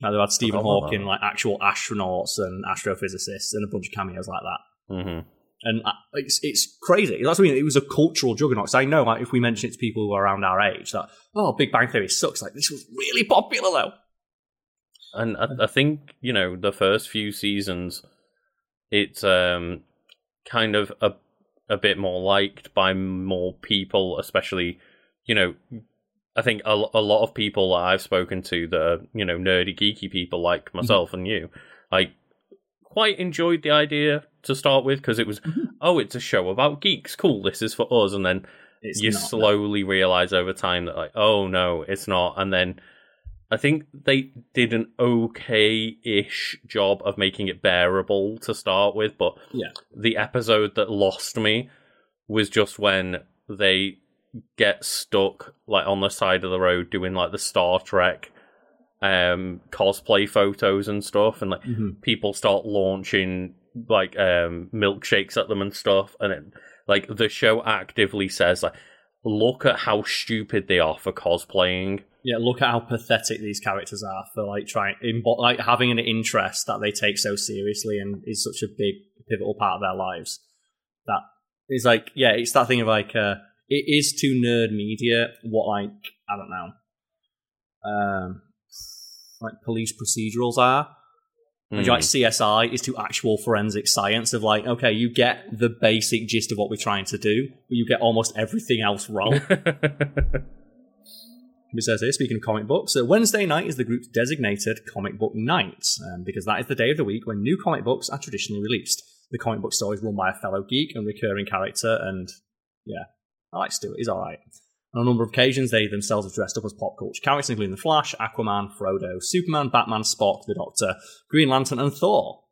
Now they've had Stephen Hawking, like actual astronauts and astrophysicists, and a bunch of cameos like that. hmm And uh, it's it's crazy. That's what I mean. It was a cultural juggernaut. 'Cause I know, like, if we mention it to people who are around our age, that oh, Big Bang Theory sucks. Like, this was really popular though. And I, I think you know the first few seasons, it's um kind of a a bit more liked by more people, especially you know. I think a, a lot of people that I've spoken to that are you know nerdy geeky people like mm-hmm. myself and you, I quite enjoyed the idea to start with because it was mm-hmm. oh it's a show about geeks. Cool this is for us. And then It's you slowly realize over time that like oh no it's not. And then i think they did an okay-ish job of making it bearable to start with but Yeah. the episode that lost me was just when they get stuck like on the side of the road doing like the star trek um cosplay photos and stuff and like Mhm. people start launching like um milkshakes at them and stuff and it, like the show actively says like look at how stupid they are for cosplaying Yeah, look at how pathetic these characters are for like trying, in, like having an interest that they take so seriously and is such a big pivotal part of their lives. That is like, yeah, it's that thing of like, uh, it is to nerd media what like I don't know, um, like police procedurals are. Mm. Like CSI is to actual forensic science of like, okay, you get the basic gist of what we're trying to do, but you get almost everything else wrong. <laughs> It says here, speaking of comic books, uh, Wednesday night is the group's designated comic book night, um, because that is the day of the week when new comic books are traditionally released. The comic book store is run by a fellow geek and recurring character, and yeah, I like Stuart, he's alright. On a number of occasions, they themselves have dressed up as pop culture characters, including The Flash, Aquaman, Frodo, Superman, Batman, Spock, The Doctor, Green Lantern, and Thor.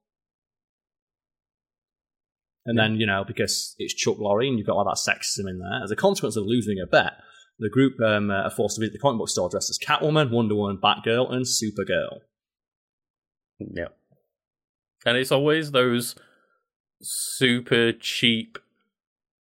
And then, you know, because it's Chuck Lorre and you've got all that sexism in there, as a consequence of losing a bet, the group um, are forced to visit the comic book store dressed as Catwoman, Wonder Woman, Batgirl, and Supergirl. yeah and it's always those super cheap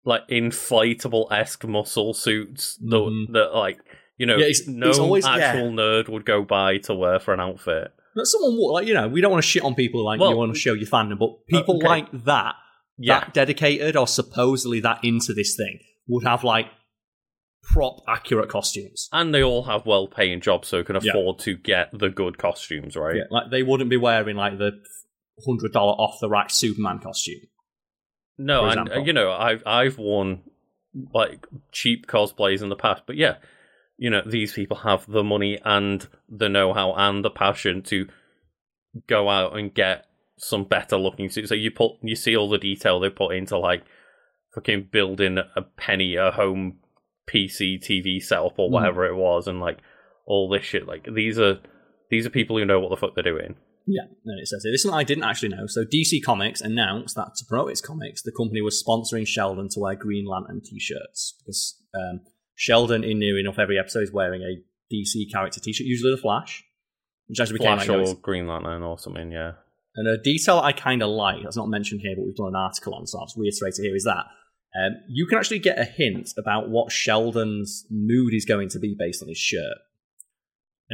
like inflatable-esque muscle suits that, Mhm. that like you know Yeah, it's- no it's always- actual yeah. nerd would go buy to wear for an outfit But someone, would- like, you know, we don't want to shit on people like Well, you want to show your fandom, but people okay. like that, yeah that dedicated or supposedly that into this thing, would have like prop accurate costumes. and they all have well-paying jobs so can Yeah. afford to get the good costumes right Yeah, like they wouldn't be wearing like the hundred dollar off the rack Superman costume. No, and uh, you know, I've I've worn like cheap cosplays in the past, but yeah, you know, these people have the money and the know-how and the passion to go out and get some better looking suits. So you put you see all the detail they put into like fucking building a penny a home PC TV setup or Mm. whatever it was, and like all this shit. Like these are these are people who know what the fuck they're doing. Yeah, and it says here. This is something I didn't actually know. So DC Comics announced that to promote its comics, the company was sponsoring Sheldon to wear Green Lantern t-shirts because um, Sheldon, in near enough every episode, is wearing a DC character t-shirt, usually the Flash, which actually became Flash like, or Green Lantern or something. Yeah. And a detail I kind of like, that's not mentioned here, but we've done an article on, so I'll just reiterate it here, is that um, you can actually get a hint about what Sheldon's mood is going to be based on his shirt.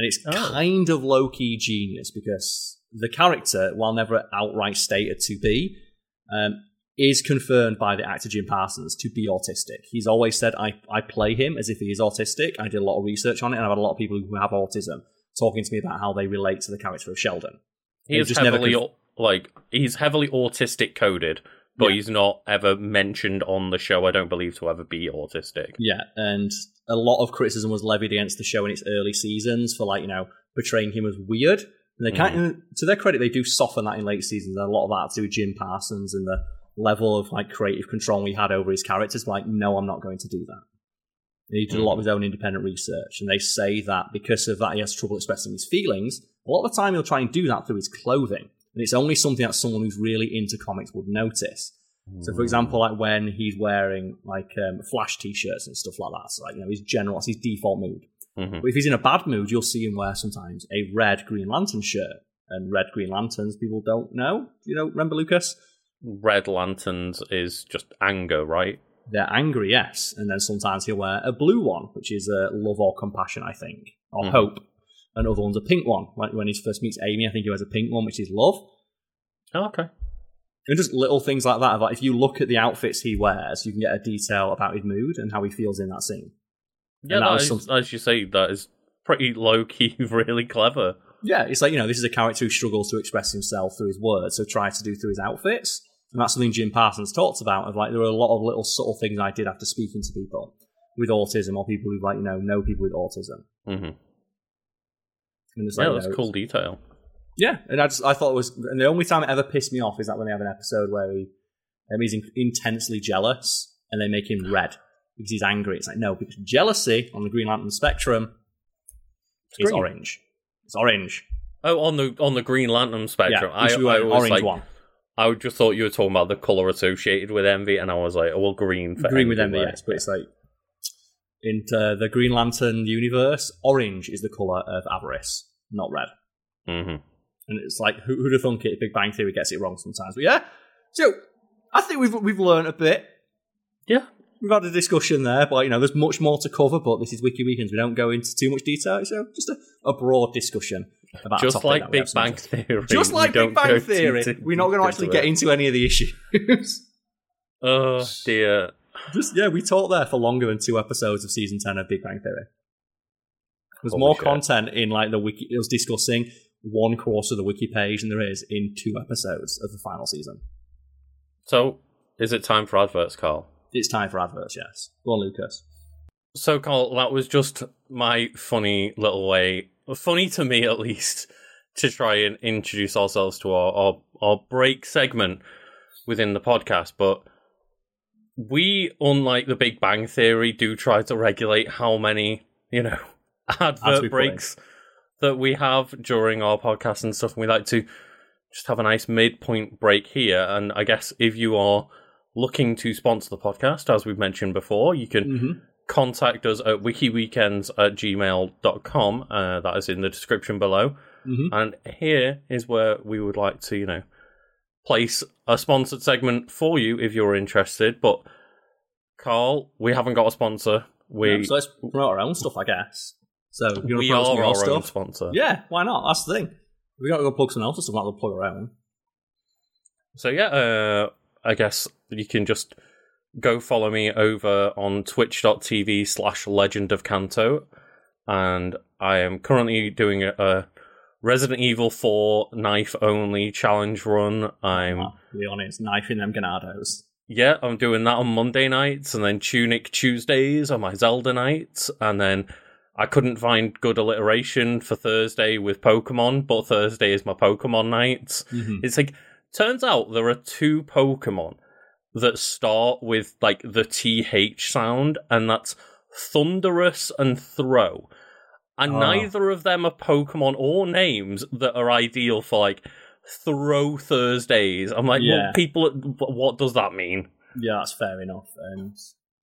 And it's Oh. kind of low key genius because the character, while never outright stated to be, um, is confirmed by the actor Jim Parsons to be autistic. He's always said, I, I play him as if he is autistic. I did a lot of research on it, and I've had a lot of people who have autism talking to me about how they relate to the character of Sheldon. He is just never heavily conf- like he's heavily autistic coded, but Yeah. he's not ever mentioned on the show. I don't believe to ever be autistic. Yeah, and a lot of criticism was levied against the show in its early seasons for like you know portraying him as weird. And they kind mm. of, to their credit, they do soften that in late seasons. And a lot of that to do with Jim Parsons and the level of like creative control he had over his characters. Like, no, I'm not going to do that. And he did a lot of mm. his own independent research, and they say that because of that, he has trouble expressing his feelings. A lot of the time, he'll try and do that through his clothing, and it's only something that someone who's really into comics would notice. So, for example, like when he's wearing like um, Flash t-shirts and stuff like that, so like you know his general, that's his default mood. Mhm. But if he's in a bad mood, you'll see him wear sometimes a red Green Lantern shirt. And red Green Lanterns, people don't know. Do you know? Remember Lucas? Red Lanterns is just anger, right? They're angry, yes. And then sometimes he'll wear a blue one, which is uh, love or compassion, I think, or Mhm. hope. Another one's a pink one. Like when he first meets Amy, I think he wears a pink one, which is love. Oh, okay. And just little things like that. Like if you look at the outfits he wears, you can get a detail about his mood and how he feels in that scene. Yeah, that that some- as you say, that is pretty low key, <laughs> really clever. Yeah, it's like, you know, this is a character who struggles to express himself through his words, so try to do through his outfits. And that's something Jim Parsons talks about of like there are a lot of little subtle things I did after speaking to people with autism or people who like, you know, know people with autism. hmm And it's Yeah, like, you that's know, cool detail. Yeah, and I just I thought it was, and the only time it ever pissed me off is that when they have an episode where he um, he's in, intensely jealous and they make him red because he's angry. It's like no, because jealousy on the Green Lantern spectrum is green. orange. It's orange. Oh, on the on the Green Lantern spectrum, yeah, I, should I was orange like, one. I just thought you were talking about the color associated with envy, and I was like, oh, well, green for Green with envy, envy, right? yes, but it's like in uh, the Green Lantern universe, orange is the color of avarice, not red. Mhm. And it's like who, who'd have thunk it? Big Bang Theory gets it wrong sometimes, but yeah. So I think we've we've learned a bit. Yeah, We've had a discussion there, but you know, there's much more to cover. But this is Wiki Weekends. We don't go into too much detail, so just a, a broad discussion about just like Big Bang. Theory. Just like Big Bang Theory, deep we're not going to actually get into any of the issues. <laughs> Oh dear. Just yeah, we talked there for longer than two episodes of season ten of Big Bang Theory. There's Holy more shit. content in like the wiki. It was discussing one quarter of the wiki page than there is in two episodes of the final season. So, is it time for adverts, Karl? It's time for adverts. Yes, go on, Lucas. So, Karl, that was just my funny little way, funny to me at least, to try and introduce ourselves to our, our, our break segment within the podcast. But we, unlike the Big Bang Theory, do try to regulate how many, you know, we advert breaks that we have during our podcast and stuff. And we like to just have a nice midpoint break here. And I guess if you are looking to sponsor the podcast, as we've mentioned before, you can Mm-hmm. contact us at wikiweekends at gmail.com. Uh, that is in the description below. Mhm. And here is where we would like to, you know, place a sponsored segment for you if you're interested. But, Karl, we haven't got a sponsor. We, Yeah, so let's promote our own stuff, I guess. So you we are our your own sponsor. Yeah, why not? That's the thing. We got to go plug someone else's stuff, not to plug our own. So yeah, uh, I guess you can just go follow me over on twitch.tv slash legend of Kanto. And I am currently doing a, a Resident Evil 4 knife only challenge run. I'm Ah, be honest, knifing them Ganados. yeah, I'm doing that on Monday nights and then Tunic Tuesdays on my Zelda nights. And then I couldn't find good alliteration for Thursday with Pokemon, but Thursday is my Pokemon night. Mm-hmm. It's like turns out there are two Pokemon that start with like the TH sound, and that's Thundurus and Throh. And Oh. neither of them are Pokemon or names that are ideal for like Throh Thursdays. I'm like, Yeah. well, people, what does that mean? Yeah, that's fair enough. And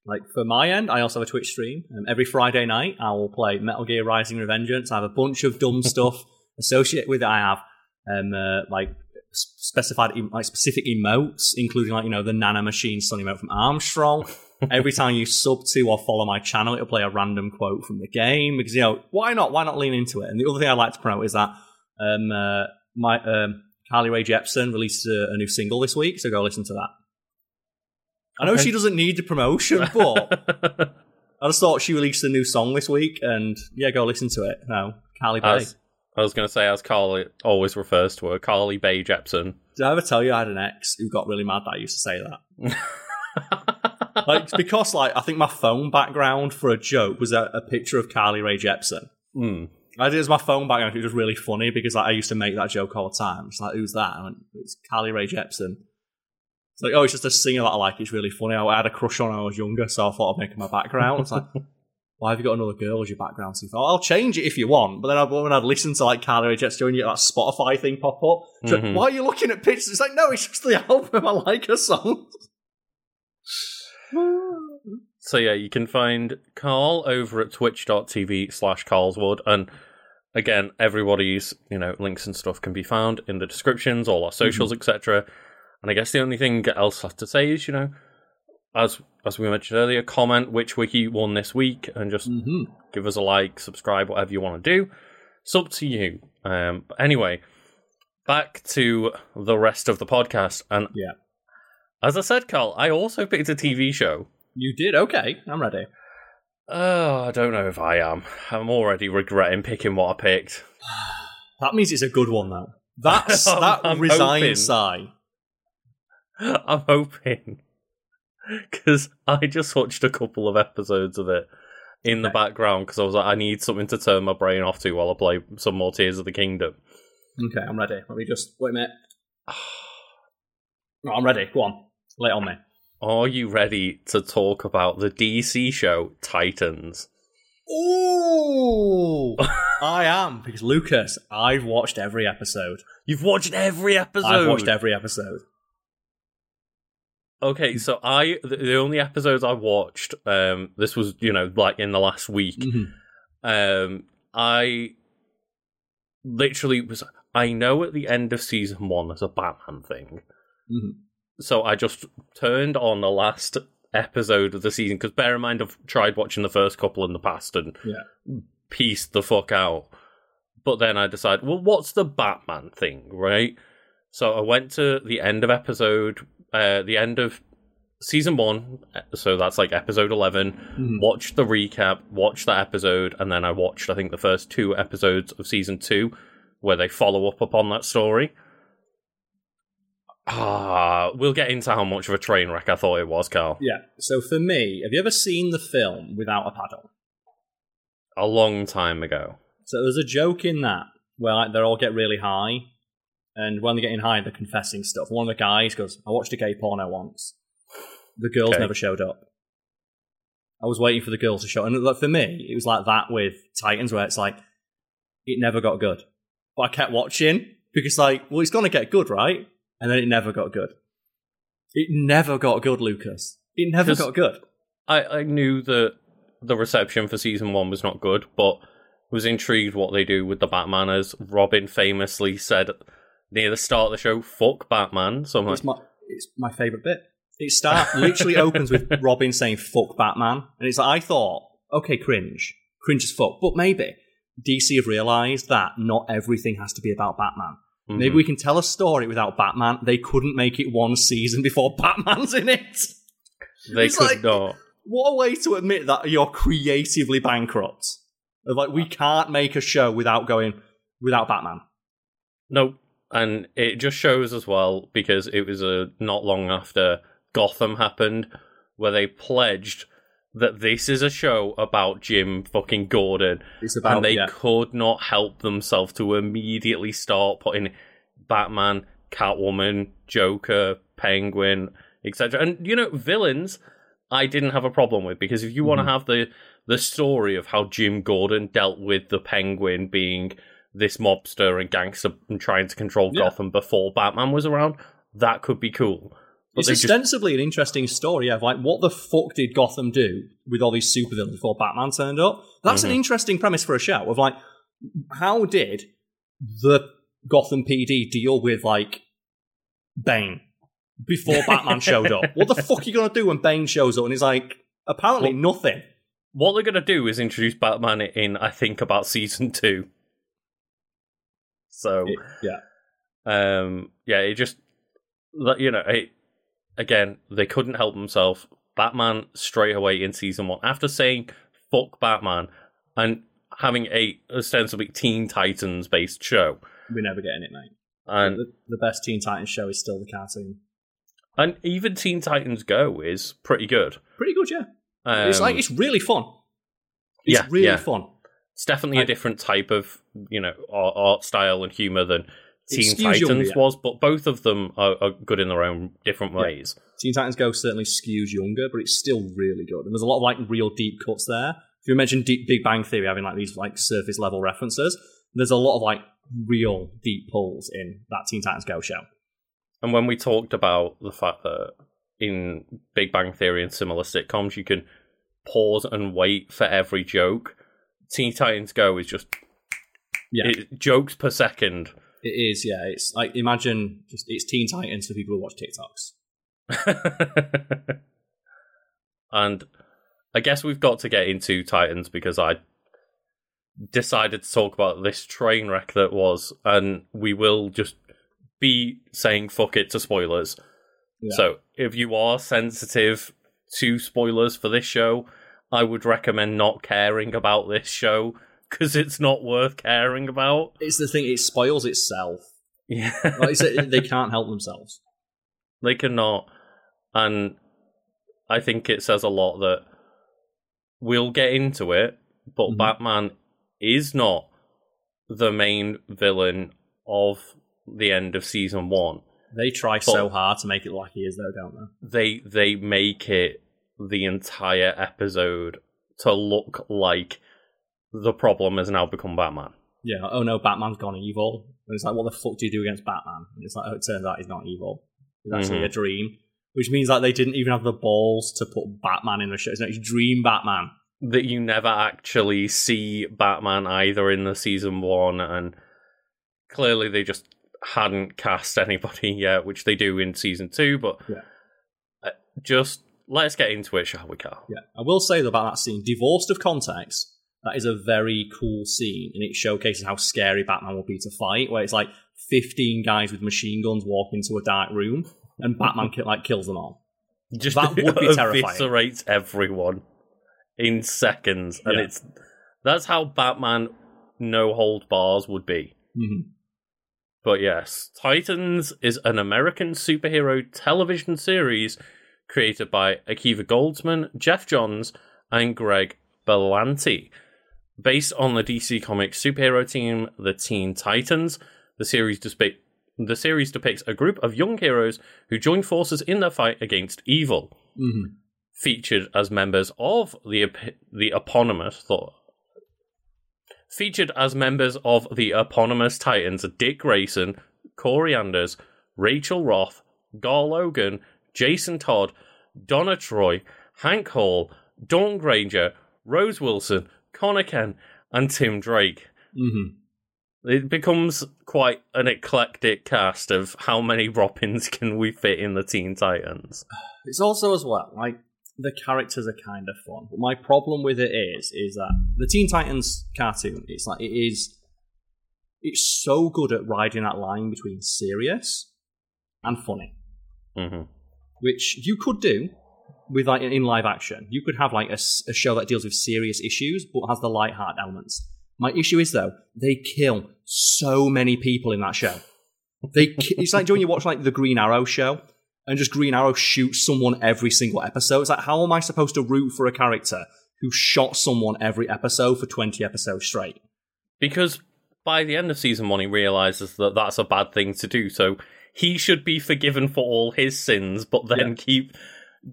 like for my end, I also have a Twitch stream. Um, every Friday night, I will play Metal Gear Rising Revengeance. I have a bunch of dumb <laughs> stuff associated with it. I have um, uh, like specified like specific emotes, including like you know the Nano Machine Sun emote from Armstrong. Every time you sub to or follow my channel, it'll play a random quote from the game because you know why not? Why not lean into it? And the other thing I like to promote is that um, uh, my um, Carly Rae Jepsen released a, a new single this week, so go listen to that. I know Okay. she doesn't need the promotion, but <laughs> I just thought she released a new song this week, and yeah, go listen to it. No, Carly Bay. as, I was going to say, as Carly always refers to her, Carly Bay Jepsen. Did I ever tell you I had an ex who got really mad that I used to say that? <laughs> like because like I think my phone background for a joke was a, a picture of Carly Rae Jepsen. Hmm. I did it as my phone background. It was really funny because like, I used to make that joke all the time. It's like, who's that? I went, it's Carly Rae Jepsen. It's like, oh, it's just a singer that I like. It's really funny. I had a crush on her when I was younger, so I thought I'd make my background. It's like, <laughs> why have you got another girl as your background? So you thought, I'll change it if you want. But then I, when I'd listen to like Carly Rae Jepsen, you get that Spotify thing pop up. Like, Mhm. why are you looking at pictures? It's like, no, it's just the <laughs> album. I like her songs. So yeah, you can find Karl over at twitch.tv slash Karlswood and again, everybody's, you know, links and stuff can be found in the descriptions, all our socials, etc. And I guess the only thing else have to say is, you know, as as we mentioned earlier, comment which wiki won this week and just hmm give us a like, subscribe, whatever you want to do. It's up to you. Um, but anyway, back to the rest of the podcast. And Yeah. as I said, Karl, I also picked a TV show. You did okay. I'm ready. Oh, I don't know if I am. I'm already regretting picking what I picked. <sighs> That means it's a good one, though. That's <laughs> that I'm resigned hoping. sigh. <laughs> I'm hoping because I just watched a couple of episodes of it in the background because I was like, I need something to turn my brain off to while I play some more Tears of the Kingdom. Okay, I'm ready. Let me just wait a minute. No, I'm ready. Go on. Lay it on me. Are you ready to talk about the DC show Titans? Ooh, <laughs> I am because Lucas. I've watched every episode. You've watched every episode. I've watched every episode. Okay, so I the, the only episodes I watched, um, this was you know like in the last week. Mhm. Um, I literally was. I know at the end of season one there's a Batman thing, Mhm. so I just turned on the last episode of the season because bear in mind I've tried watching the first couple in the past and Yeah. pieced the fuck out. But then I decided, well, what's the Batman thing, right? So I went to the end of episode, uh, the end of season one. So that's like episode 11 Mhm. watched the recap, watched that episode, and then I watched I think the first two episodes of season two, where they follow up upon that story. Ah, we'll get into how much of a train wreck I thought it was, Karl. Yeah. So for me, have you ever seen the film without a paddle? A long time ago. So there's a joke in that where like, they all get really high, and when they're getting high, they're confessing stuff. One of the guys goes, "I watched a gay porno once. The girls Okay. never showed up. I was waiting for the girls to show." And like, for me, it was like that with Titans, where it's like it never got good, but I kept watching because like, well, it's gonna get good, right? And then it never got good. It never got good, Lucas. It never got good. I, I knew that the reception for season one was not good, but was intrigued what they do with the Batman, as Robin famously said near the start of the show, "Fuck Batman." So I'm like, It's my it's my favorite bit. It start literally <laughs> opens with Robin saying "fuck Batman," and it's like I thought, okay, cringe, cringe as fuck, but maybe DC have realised that not everything has to be about Batman. mhm. Maybe we can tell a story without Batman. They couldn't make it one season before <laughs> Batman's in it. they it's could like- not. What a way to admit that you're creatively bankrupt. Of like, we can't make a show without going without Batman. No, and it just shows as well because it was a not long after Gotham happened where they pledged that this is a show about Jim fucking Gordon, It's about and they yeah. could not help themselves to immediately start putting Batman, Catwoman, Joker, Penguin, etc. And you know, villains I didn't have a problem with because if you want to mm-hmm. have the the story of how Jim Gordon dealt with the Penguin being this mobster and gangster and trying to control Yeah. Gotham before Batman was around, that could be cool. But It's they just ostensibly an interesting story, of like what the fuck did Gotham do with all these supervillains before Batman turned up? That's an Mhm. interesting premise for a show of like, how did the Gotham PD deal with like Bane before Batman showed up? What the <laughs> fuck are you gonna do when Bane shows up? And he's like, apparently Well- nothing. what they're gonna do is introduce Batman in I think about season two. So It- yeah, um yeah it just you know it again they couldn't help themselves batman straight away in season one after saying fuck batman and having a ostensibly teen titans based show we're never getting it, mate. and The, the best Teen Titans show is still the cartoon. and even teen titans go is pretty good Pretty good, yeah. um, it's like it's really fun. It's yeah, really yeah. fun. It's definitely a different type of you know art, style and humor than teen titans was but both of them are, are good in their own different Yeah. ways Teen Titans Go certainly skews younger, but it's still really good. And there's a lot of like real deep cuts there. If you mentioned deep, Big Bang Theory having like these like surface level references, there's a lot of like real deep pulls in that Teen Titans Go show. And when we talked about the fact that in Big Bang Theory and similar sitcoms, you can pause and wait for every joke, Teen Titans Go is just Yeah. it, jokes per second. It is, yeah. It's like imagine just it's Teen Titans for people who watch TikToks. <laughs> and I guess we've got to get into Titans because I decided to talk about this train wreck that was, and we will just be saying fuck it to spoilers. Yeah. So if you are sensitive to spoilers for this show, I would recommend not caring about this show because it's not worth caring about. It's the thing; it spoils itself. Yeah, Like said, <laughs> they can't help themselves. they cannot, and I think it says a lot that we'll get into it, but Mhm. Batman is not the main villain of the end of season one. They try so hard to make it like he is, though, don't they? they they make it the entire episode to look like the problem has now become Batman. Yeah. Oh no, Batman's gone evil. And it's like, what the fuck do you do against Batman? And it's like, oh, it turns out he's not evil. It's actually Mhm. a dream. Which means that they didn't even have the balls to put Batman in the show. It's not dream Batman. That you never actually see Batman either in the season one, and clearly they just hadn't cast anybody <laughs> yet, which they do in season two. But Yeah. uh, just let's get into it, shall we, Karl? Yeah. I will say about that scene, divorced of context, that is a very cool scene, and it showcases how scary Batman will be to fight. Where it's like fifteen guys with machine guns walk into a dark room, and Batman like kills them all. Just That would be <laughs> terrifying. eviscerates everyone in seconds, and Yeah. it's that's how Batman no hold bars would be. hmm But yes, Titans is an American superhero television series created by Akiva Goldsman, Geoff Johns, and Greg Berlanti. Based on the DC Comics superhero team, the Teen Titans, the series depict the series depicts a group of young heroes who join forces in their fight against evil. hmm Featured as members of the ep- the eponymous thought featured as members of the eponymous Titans Dick Grayson, Kory Anders, Rachel Roth, Gar Logan, Jason Todd, Donna Troy, Hank Hall, Dawn Granger, Rose Wilson, Conner Kent, and Tim Drake. hmm It becomes quite an eclectic cast of how many Robins <laughs> can we fit in the Teen Titans. <sighs> It's also as well like the characters are kind of fun. But my problem with it is, is that the Teen Titans cartoon, it's like it is, it's so good at riding that line between serious and funny, hmm which you could do with like in live action. You could have like a show that deals with serious issues but has the light heart elements. My issue is though they kill so many people in that show. They ki- it's like when you watch like the Green Arrow show and just Green Arrow shoots someone every single episode. It's like how am I supposed to root for a character who shot someone every episode for twenty episodes straight? Because by the end of season one, he realizes that that's a bad thing to do. So he should be forgiven for all his sins, but then Yeah. keep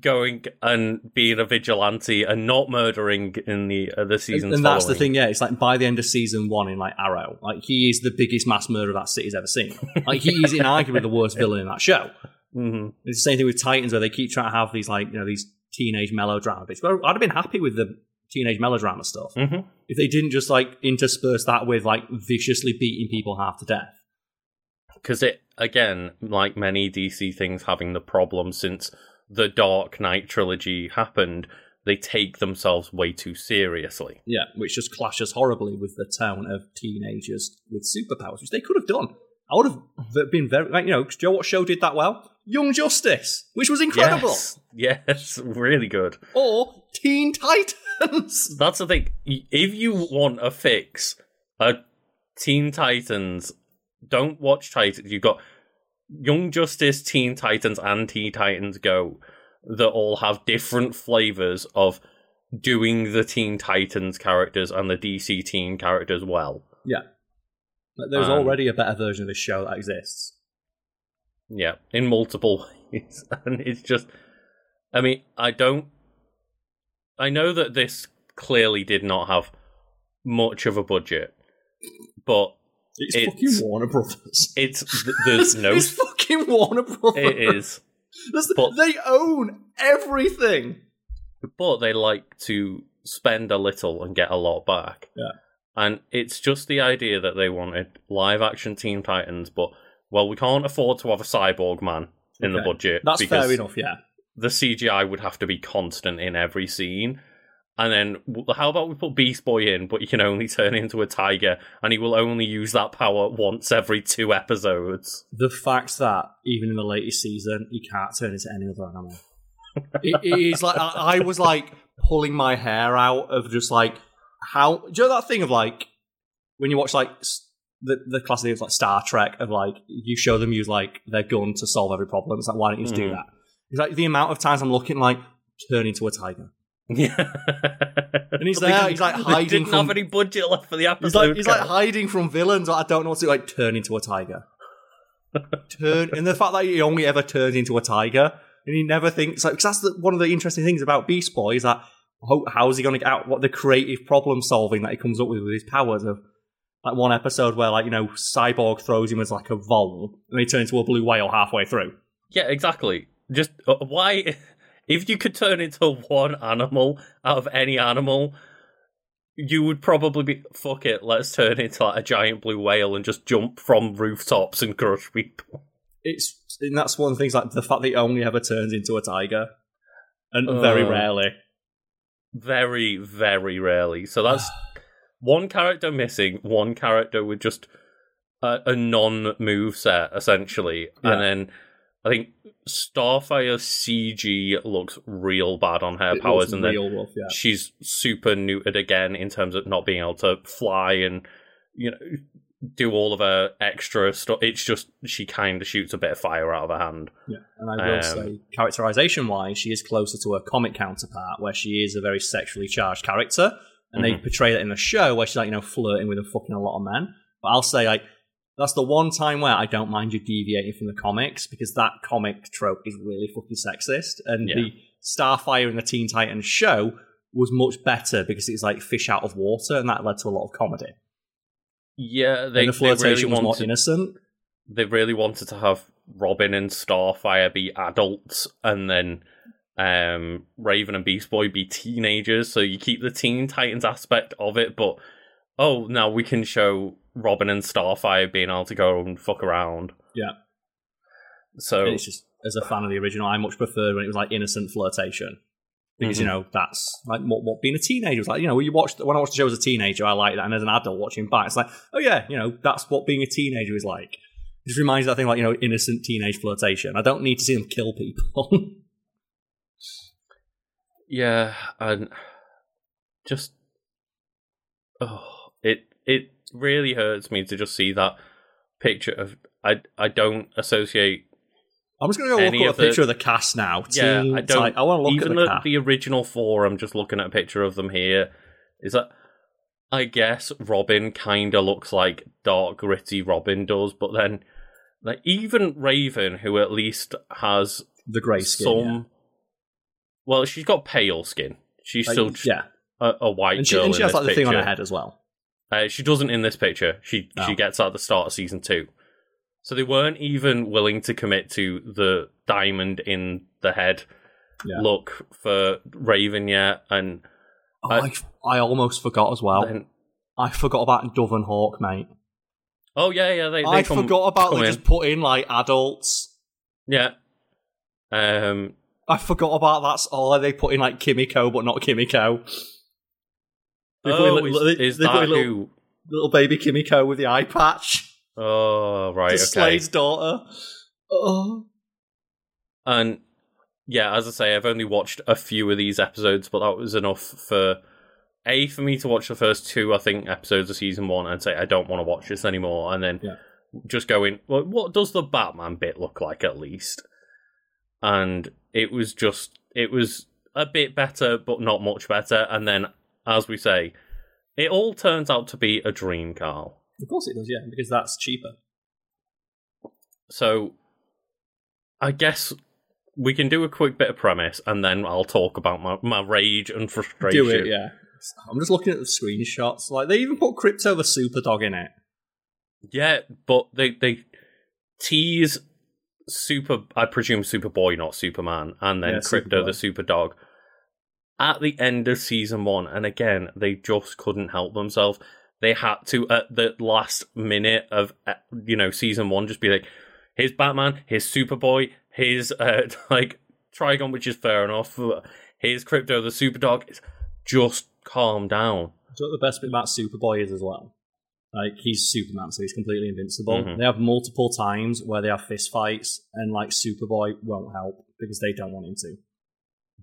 going and being a vigilante and not murdering in the uh, the seasons. and that's the thing, yeah. It's like by the end of season one in like Arrow, like he is the biggest mass murderer that city's ever seen. <laughs> Like he is inarguably the worst villain in that show. Mhm. It's the same thing with Titans, where they keep trying to have these like you know these teenage melodrama bits. But I'd have been happy with the teenage melodrama stuff Mhm. if they didn't just like intersperse that with like viciously beating people half to death. because it again like many dc things having the problem since the dark knight trilogy happened they take themselves way too seriously Yeah, which just clashes horribly with the tone of teenagers with superpowers, which they could have done. I would have been very like you know. Do you know what show did that well? Young Justice, which was incredible, yes <laughs> yes really good or Teen Titans. that's the thing if you want a fix a teen titans don't watch titans you've got young justice teen titans and teen titans go that all have different flavors of doing the teen titans characters and the dc teen characters well Like, There's Um, already a better version of this show that exists. Yeah, in multiple <laughs> ways. And it's just I mean, I don't I know that this clearly did not have much of a budget. But It's, It's- fucking Warner Brothers. it's th- <laughs> there's no It's fucking Warner Brothers. it is. That's the- but- they own everything. But they like to spend a little and get a lot back. Yeah. And it's just the idea that they wanted live action Teen Titans, but well, we can't afford to have a cyborg man in the budget. That's fair enough. Yeah. the CGI would have to be constant in every scene. And then, how about we put Beast Boy in, but he can only turn into a tiger, and he will only use that power once every two episodes. The fact that even in the latest season, he can't turn into any other animal. it, it is like I, I was like pulling my hair out of just like how do you know that thing of like when you watch like the the classic things like Star Trek of like you show them use like their gun to solve every problem. It's like why don't you just do Mhm. that? It's like the amount of times I'm looking like turn into a tiger. Yeah. And he's there, he's like hiding didn't from have any budget left for the episode. He's like he's like hiding from villains. Or I don't know what to. Like turn into a tiger. turn and the fact that he only ever turns into a tiger and he never thinks like because that's the, one of the interesting things about Beast Boy is that how, how is he going to get out what the creative problem solving that he comes up with with his powers of like one episode where like you know Cyborg throws him as like a vole and he turns into a blue whale halfway through. Yeah, exactly. Just uh, why, if you could turn into one animal out of any animal, you would probably be fuck it. Let's turn into like a giant blue whale and just jump from rooftops and crush people. It's and that's one of the things like the fact that he only ever turns into a tiger and very Uh. rarely. Very, very rarely. So that's <sighs> one character missing, one character with just a, a non-move set essentially, Yeah. and then I think Starfire CG looks real bad on her It powers, and then rough, yeah. she's super neutered again in terms of not being able to fly and you know do all of her extra stuff. It's just she kind of shoots a bit of fire out of her hand. Yeah, and I will Um, say, characterization wise, she is closer to her comic counterpart, where she is a very sexually charged character, and they Mhm. portray that in the show where she's like, you know, flirting with a fucking a lot of men. But I'll say, like, that's the one time where I don't mind you deviating from the comics because that comic trope is really fucking sexist, and Yeah. the Starfire in the Teen Titans show was much better because it's like fish out of water, and that led to a lot of comedy. Yeah, they, and the they really flirtation was more innocent. they really wanted to have Robin and Starfire be adults, and then um, Raven and Beast Boy be teenagers. So you keep the Teen Titans aspect of it, but oh, now we can show Robin and Starfire being able to go and fuck around. Yeah. So And it's just as a fan of the original, I much preferred when it was like innocent flirtation because you Mhm. know that's like what, what being a teenager was like. You know, when you watched when I watched the show as a teenager, I liked that, and as an adult watching back, it's like, oh yeah, you know, that's what being a teenager is like. It just reminds me of that thing like you know, innocent teenage flirtation. I don't need to see them kill people. <laughs> Yeah, and just oh, it it really hurts me to just see that picture of I I don't associate I'm just gonna go look up a the- picture of the cast now. Yeah, I don't- Tit- I want to look even at the, the, the original four. I'm just looking at a picture of them here. Is that I guess Robin kind of looks like dark gritty Robin does, but then like even Raven, who at least has the grey skin. some. Well, she's got pale skin. She's yeah. still yeah, a, a white and she, girl and she has like the thing on her head as well. Uh, she doesn't in this picture. She Oh. she gets at the start of season two. So they weren't even willing to commit to the diamond in the head Yeah. look for Raven yet, and Oh, I- I, I almost forgot as well. then I forgot about Dove and Hawk, mate. oh yeah yeah they, they I come, forgot about they in. just put in like adults. yeah. Um, I forgot about that's all they put in like Kimiko, but not Kimiko. Oh, little- is, that little, who? little baby Kimiko with the eye patch? Oh right, to okay. Slade's daughter. Oh, And yeah, as I say, I've only watched a few of these episodes, but that was enough for a for me to watch the first two, I think, episodes of season one, and say I don't want to watch this anymore, and then Yeah. just go in. Well, what does the Batman bit look like at least? And it was just it was a bit better, but not much better. And then, as we say, it all turns out to be a dream, Karl. of course it does, yeah, because that's cheaper. So, I guess we can do a quick bit of premise, and then I'll talk about my, my rage and frustration. Do it, yeah. I'm just looking at the screenshots. Like they even put Krypto the Super Dog in it. Yeah, but they they tease Super, I presume Superboy, not Superman, and then Yeah, Krypto Superboy. the Super Dog at the end of season one. And again, they just couldn't help themselves. They had to at the last minute of uh, you know season one just be like, "Here's Batman, here's Superboy, here's uh, <laughs> like Trigon, which is fair enough. Here's Krypto the Superdog. Just calm down. Do you know what the best bit about Superboy is as well? Like he's Superman, so he's completely invincible. Mhm. They have multiple times where they have fist fights, and like Superboy won't help because they don't want him to.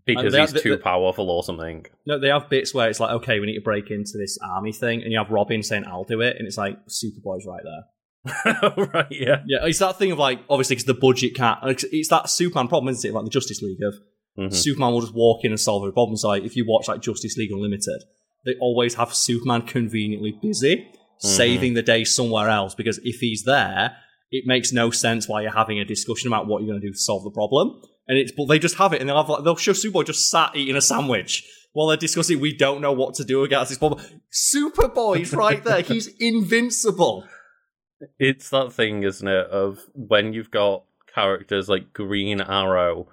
Because they- he's too they- powerful or something. No, they have bits where it's like, okay, we need to break into this army thing, and you have Robin saying, "I'll do it," and it's like Superboy's right there. <laughs> right, yeah. Yeah, it's that thing of like, obviously, because the budget can't. It's, that Superman problem, isn't it? Like the Justice League of Mhm. Superman will just walk in and solve every problem. So, like, if you watch like Justice League Unlimited, they always have Superman conveniently busy saving the day somewhere else because if he's there, it makes no sense why you're having a discussion about what you're going to do to solve the problem. And it's but they just have it, and they'll have like, they'll show Superboy just sat eating a sandwich while they're discussing. We don't know what to do against this problem. Superboy's right there. <laughs> He's invincible. It's that thing, isn't it, of when you've got characters like Green Arrow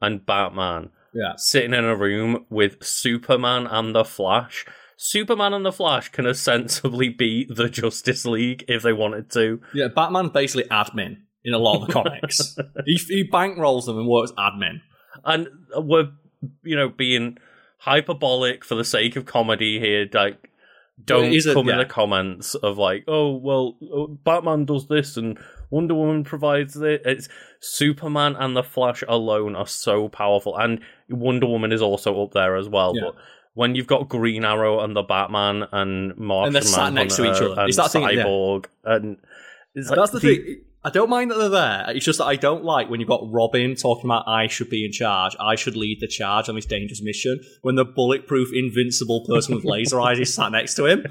and Batman Yeah. sitting in a room with Superman and the Flash. Superman and the Flash can ostensibly beat the Justice League if they wanted to. Yeah, Batman's basically admin in a lot of the comics. <laughs> he, he bankrolls them and works admin. And we're, you know, being hyperbolic for the sake of comedy here. Like, don't it is a- come in the comments of like, oh, well, uh, Batman does this and Wonder Woman provides it. It's Superman and the Flash alone are so powerful. And Wonder Woman is also up there as well. Yeah. But when you've got Green Arrow and the Batman and Martian And they're sat next to each other. and It's that thing- yeah. And it's like That's the thing. I don't mind that they're there. It's just that I don't like when you've got Robin talking about I should be in charge. I should lead the charge on this dangerous mission. When the bulletproof, invincible person with laser eyes is sat next to him.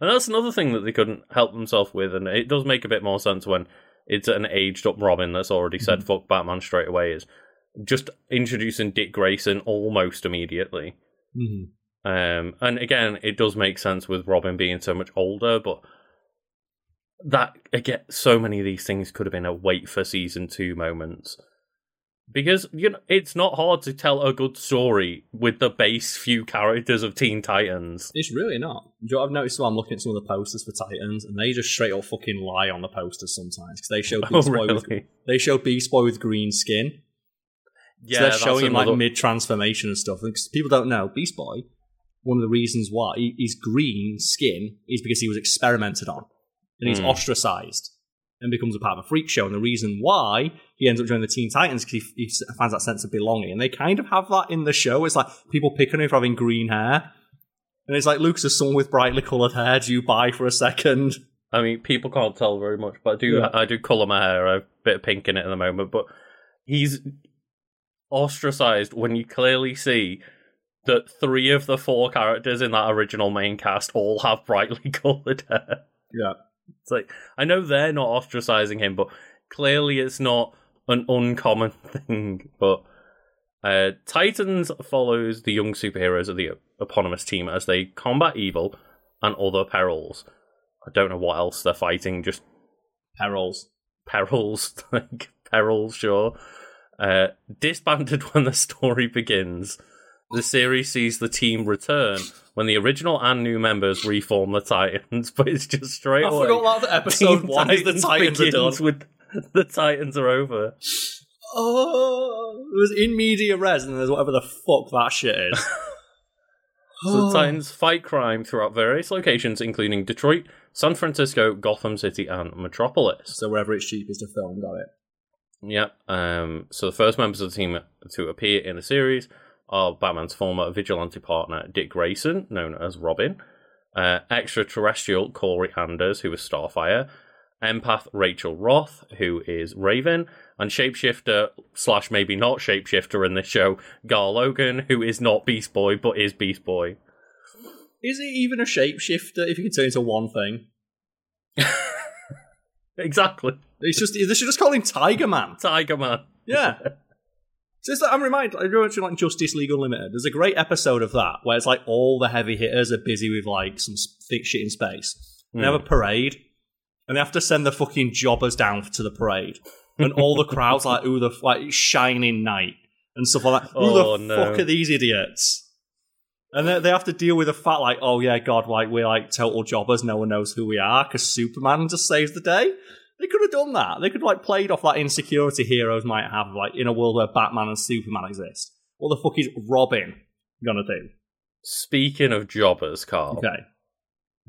And that's another thing that they couldn't help themselves with, and it does make a bit more sense when it's an aged up Robin that's already said Mm-hmm. fuck Batman straight away is just introducing Dick Grayson almost immediately. Mm-hmm. Um, and again, it does make sense with Robin being so much older, but that again, so many of these things could have been a wait for season two moments. Because you know it's not hard to tell a good story with the base few characters of Teen Titans. It's really not. Do you know what I've noticed while I'm looking at some of the posters for Titans, and they just straight up fucking lie on the posters sometimes because they show <laughs> Oh, Beast Boy with they show Beast Boy with green skin. Yeah, so they're showing him like mid transformation and stuff. Because people don't know Beast Boy. One of the reasons why he's green skin is because he was experimented on and he's Hmm. ostracized and becomes a part of a freak show. And the reason why he ends up joining the Teen Titans is because he, he finds that sense of belonging. And they kind of have that in the show. It's like people pick on him for having green hair. And it's like, Luke's a someone with brightly coloured hair. Do you buy for a second? I mean, people can't tell very much, but I do. Yeah. I do colour my hair a bit of pink in it at the moment. But he's ostracized when you clearly see that three of the four characters in that original main cast all have brightly <laughs> coloured hair. Yeah. It's like I know they're not ostracizing him, but clearly it's not an uncommon <laughs> thing. But uh, Titans follows the young superheroes of the eponymous team as they combat evil and other perils. I don't know what else they're fighting, just Perils. perils, <laughs> like perils, sure. Uh, disbanded <laughs> when the story begins. The series sees the team return when the original and new members reform the Titans, <laughs> but it's just straight I away. forgot that episode Teen one is the Titans are done. begins with <laughs> the Titans are over. Oh, it was in media res, and there's whatever the fuck that shit is. <laughs> So the Titans fight crime throughout various locations, including Detroit, San Francisco, Gotham City, and Metropolis. So wherever it's cheapest to film, got it. Yep. Um, so the first members of the team to appear in the series are Batman's former vigilante partner Dick Grayson, known as Robin, uh, extraterrestrial Kory Anders, who is Starfire, empath Rachel Roth, who is Raven, and shapeshifter slash maybe not shapeshifter in this show, Gar Logan, who is not Beast Boy but is Beast Boy. Is it even a shapeshifter if you can turn into one thing? <laughs> Exactly, It's just they should just call him Tiger Man. Tiger Man. Yeah. <laughs> So it's like, I'm reminded, I mentioned like Justice League Unlimited. There's a great episode of that where it's like all the heavy hitters are busy with like some thick shit in space. And They have a hmm. parade, and they have to send the fucking jobbers down to the parade, and all the crowds like, ooh, the like Shining Knight and stuff like that. Who Oh, the no. fuck are these idiots? And they, they have to deal with the fact like, oh yeah, God, like we're like total jobbers. No one knows who we are because Superman just saves the day. They could have done that. They could like played off that insecurity heroes might have, like in a world where Batman and Superman exist. What the fuck is Robin gonna do? Speaking of jobbers, Karl, Okay.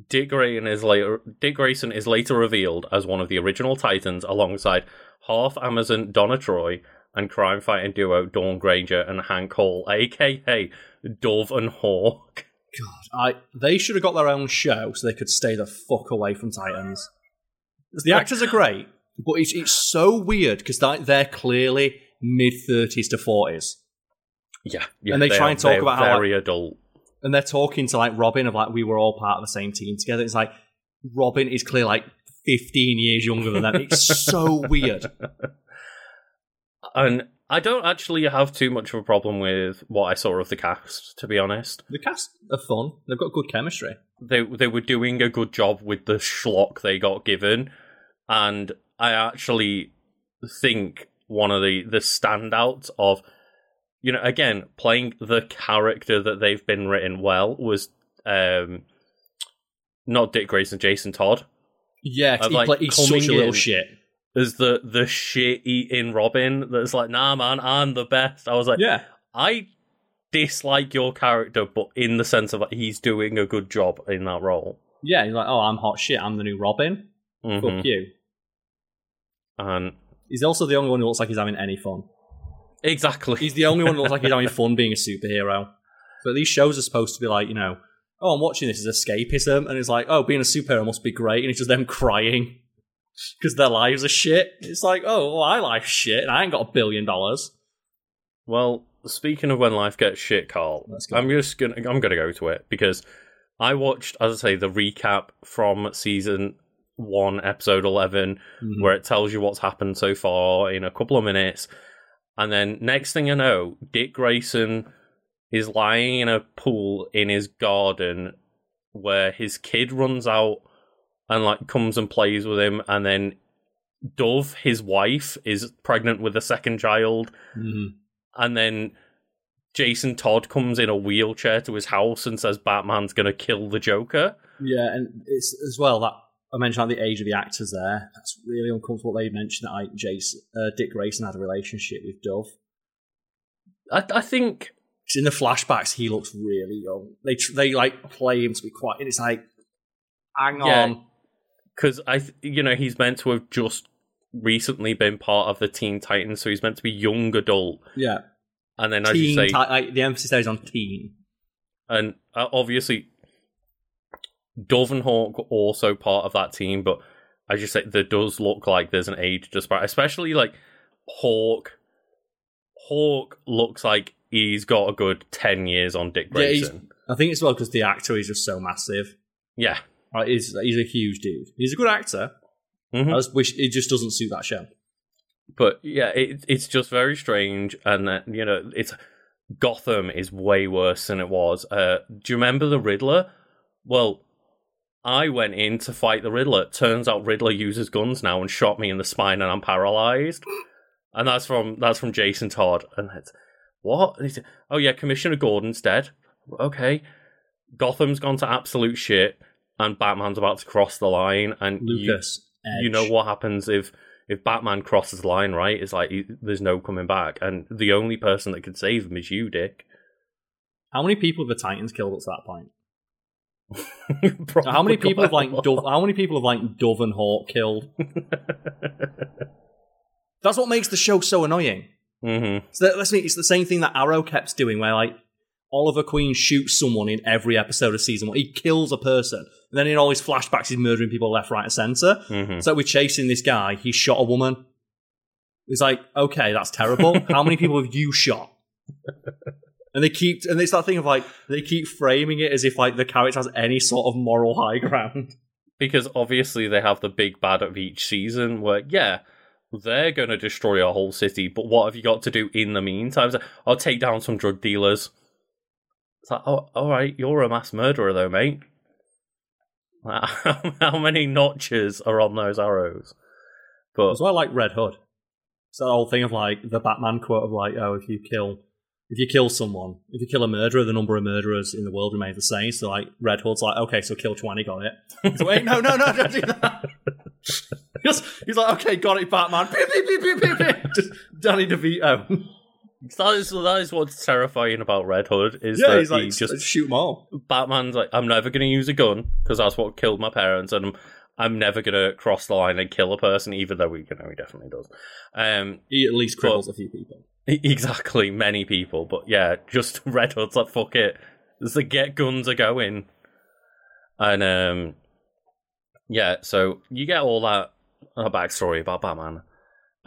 Dick Grayson is later Dick Grayson is later revealed as one of the original Titans alongside half Amazon Donna Troy and crime fighting duo Dawn Granger and Hank Hall, aka Dove and Hawk. God, I they should have got their own show so they could stay the fuck away from Titans. The actors are great, but it's it's so weird because they're clearly mid thirties to forties, Yeah, yeah And they try are- and talk about how they're about how, very adult. and they're talking to like Robin of like we were all part of the same team together. It's like Robin is clearly like fifteen years younger than them. It's so weird. <laughs> And I don't actually have too much of a problem with what I saw of the cast, to be honest. The cast are fun. They've got good chemistry. They they were doing a good job with the schlock they got given, and I actually think one of the the standouts of you know again playing the character that they've been written well was um not Dick Grayson, Jason Todd Yeah, he like, play- he's such a little shit. as the the shit eating Robin that's like nah man I'm the best. I was like Yeah, I dislike your character, but in the sense of like, he's doing a good job in that role. yeah. He's like, oh, I'm hot shit. I'm the new Robin. Mhm. Fuck you. And He's also the only one who looks like he's having any fun. exactly, He's the only one who looks like he's having <laughs> fun being a superhero. But these shows are supposed to be like, you know, oh, I'm watching this as escapism, and it's like, oh, being a superhero must be great, and it's just them <laughs> crying because their lives are shit. It's like, oh, well, I life shit, and I ain't got a billion dollars. Well, speaking of when life gets shit, Karl, I'm just gonna I'm gonna go to it because I watched, as I say, the recap from season one, episode eleven, Mhm. where it tells you what's happened so far in a couple of minutes, and then next thing I know, Dick Grayson is lying in a pool in his garden where his kid runs out and like comes and plays with him, and then Dove, his wife, is pregnant with a second child Mhm. And then Jason Todd comes in a wheelchair to his house and says Batman's gonna kill the Joker. Yeah, and it's as well that I mentioned like the age of the actors there. That's really uncomfortable. They mentioned that like, Jason, uh, Dick Grayson had a relationship with Dove. I, I think in the flashbacks, he looks really young. They tr- they like play him to be quite, and it's like, hang Yeah. on, because I, th- you know, he's meant to have just recently been part of the Teen Titans, so he's meant to be young adult. yeah. And then, as teen you say, ti- like, the emphasis there is on teen. and uh, obviously, Dove and Hawk were also part of that team, but as you say, there does look like there's an age disparity, especially like Hawk. Hawk looks like he's got a good 10 years on Dick Yeah, Grayson. I think it's well because the actor is just so massive. Yeah. Like, he's he's a huge dude. He's a good actor. Mhm. I just wish it just doesn't suit that show. But yeah, it, it's just very strange, and that you know, it's Gotham is way worse than it was. Uh, do you remember the Riddler? Well, I went in to fight the Riddler. Turns out Riddler uses guns now and shot me in the spine, and I'm paralyzed. And that's from that's from Jason Todd. And it's what? Oh yeah, Commissioner Gordon's dead. Okay, Gotham's gone to absolute shit, and Batman's about to cross the line. And you- Lucas, you know what happens if if Batman crosses the line, right? It's like there's no coming back, and the only person that could save him is you, Dick. How many people have the Titans killed up to that point? <laughs> How many people have like. Dove? How many people have like Dove and Hawk killed? <laughs> That's what makes the show so annoying. Mhm. So that, let's me, it's the same thing that Arrow kept doing, where like Oliver Queen shoots someone in every episode of season one. He kills a person, and then in all his flashbacks, he's murdering people left, right, and center. Mhm. So we're chasing this guy. He shot a woman. It's like, okay, that's terrible. <laughs> How many people have you shot? And they keep, and it's that thing of like, they keep framing it as if like the character has any sort of moral high ground. Because obviously they have the big bad of each season, where yeah, they're going to destroy a whole city, but what have you got to do in the meantime? Like, I'll take down some drug dealers. It's like, oh, all right, you're a mass murderer though, mate. <laughs> How many notches are on those arrows? But why I like Red Hood. It's that whole thing of like the Batman quote of like, oh, if you kill, if you kill someone, if you kill a murderer, the number of murderers in the world remains the same. So like Red Hood's like, okay, so kill twenty, got it. Like, wait, no, no, no, don't do that. <laughs> He's, he's like, okay, got it, Batman. Beep, beep, beep. Just Danny DeVito. That is that is what's terrifying about Red Hood is Yeah, that he's like, he just shoot them all. Batman's like, I'm never going to use a gun because that's what killed my parents, and I'm, I'm never going to cross the line and kill a person, even though we, you know, he definitely does. Um, He at least But- cripples a few people. <laughs> exactly, many people, but yeah, just <laughs> Red Hood's like, fuck it, it's the get guns are going, and um, yeah, so you get all that a backstory about Batman,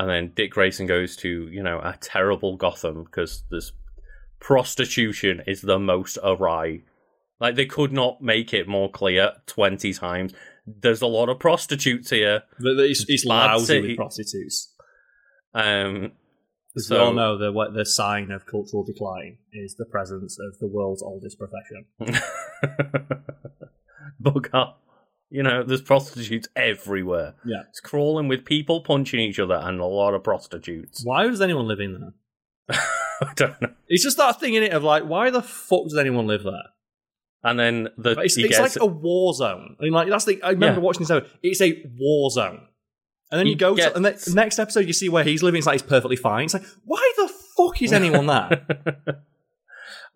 and then Dick Grayson goes to you know a terrible Gotham because there's prostitution is the most awry. Like they could not make it more clear twenty times. There's a lot of prostitutes here. But He's, he's lousy with prostitutes. Um, As So- we all know, the what- the sign of cultural decline is the presence of the world's oldest profession. <laughs> <laughs> but God, you know, there's prostitutes everywhere. Yeah. It's crawling with people punching each other and a lot of prostitutes. Why does anyone living there? <laughs> I don't know. It's just that thing in it of like, why the fuck does anyone live there? And then the But It's, like a war zone. I mean, like that's the. I remember Yeah. watching this. episode. It's a war zone. And then He you go gets- to and the next episode, you see where he's living. It's like he's perfectly fine. It's like, why the fuck is anyone there? <laughs>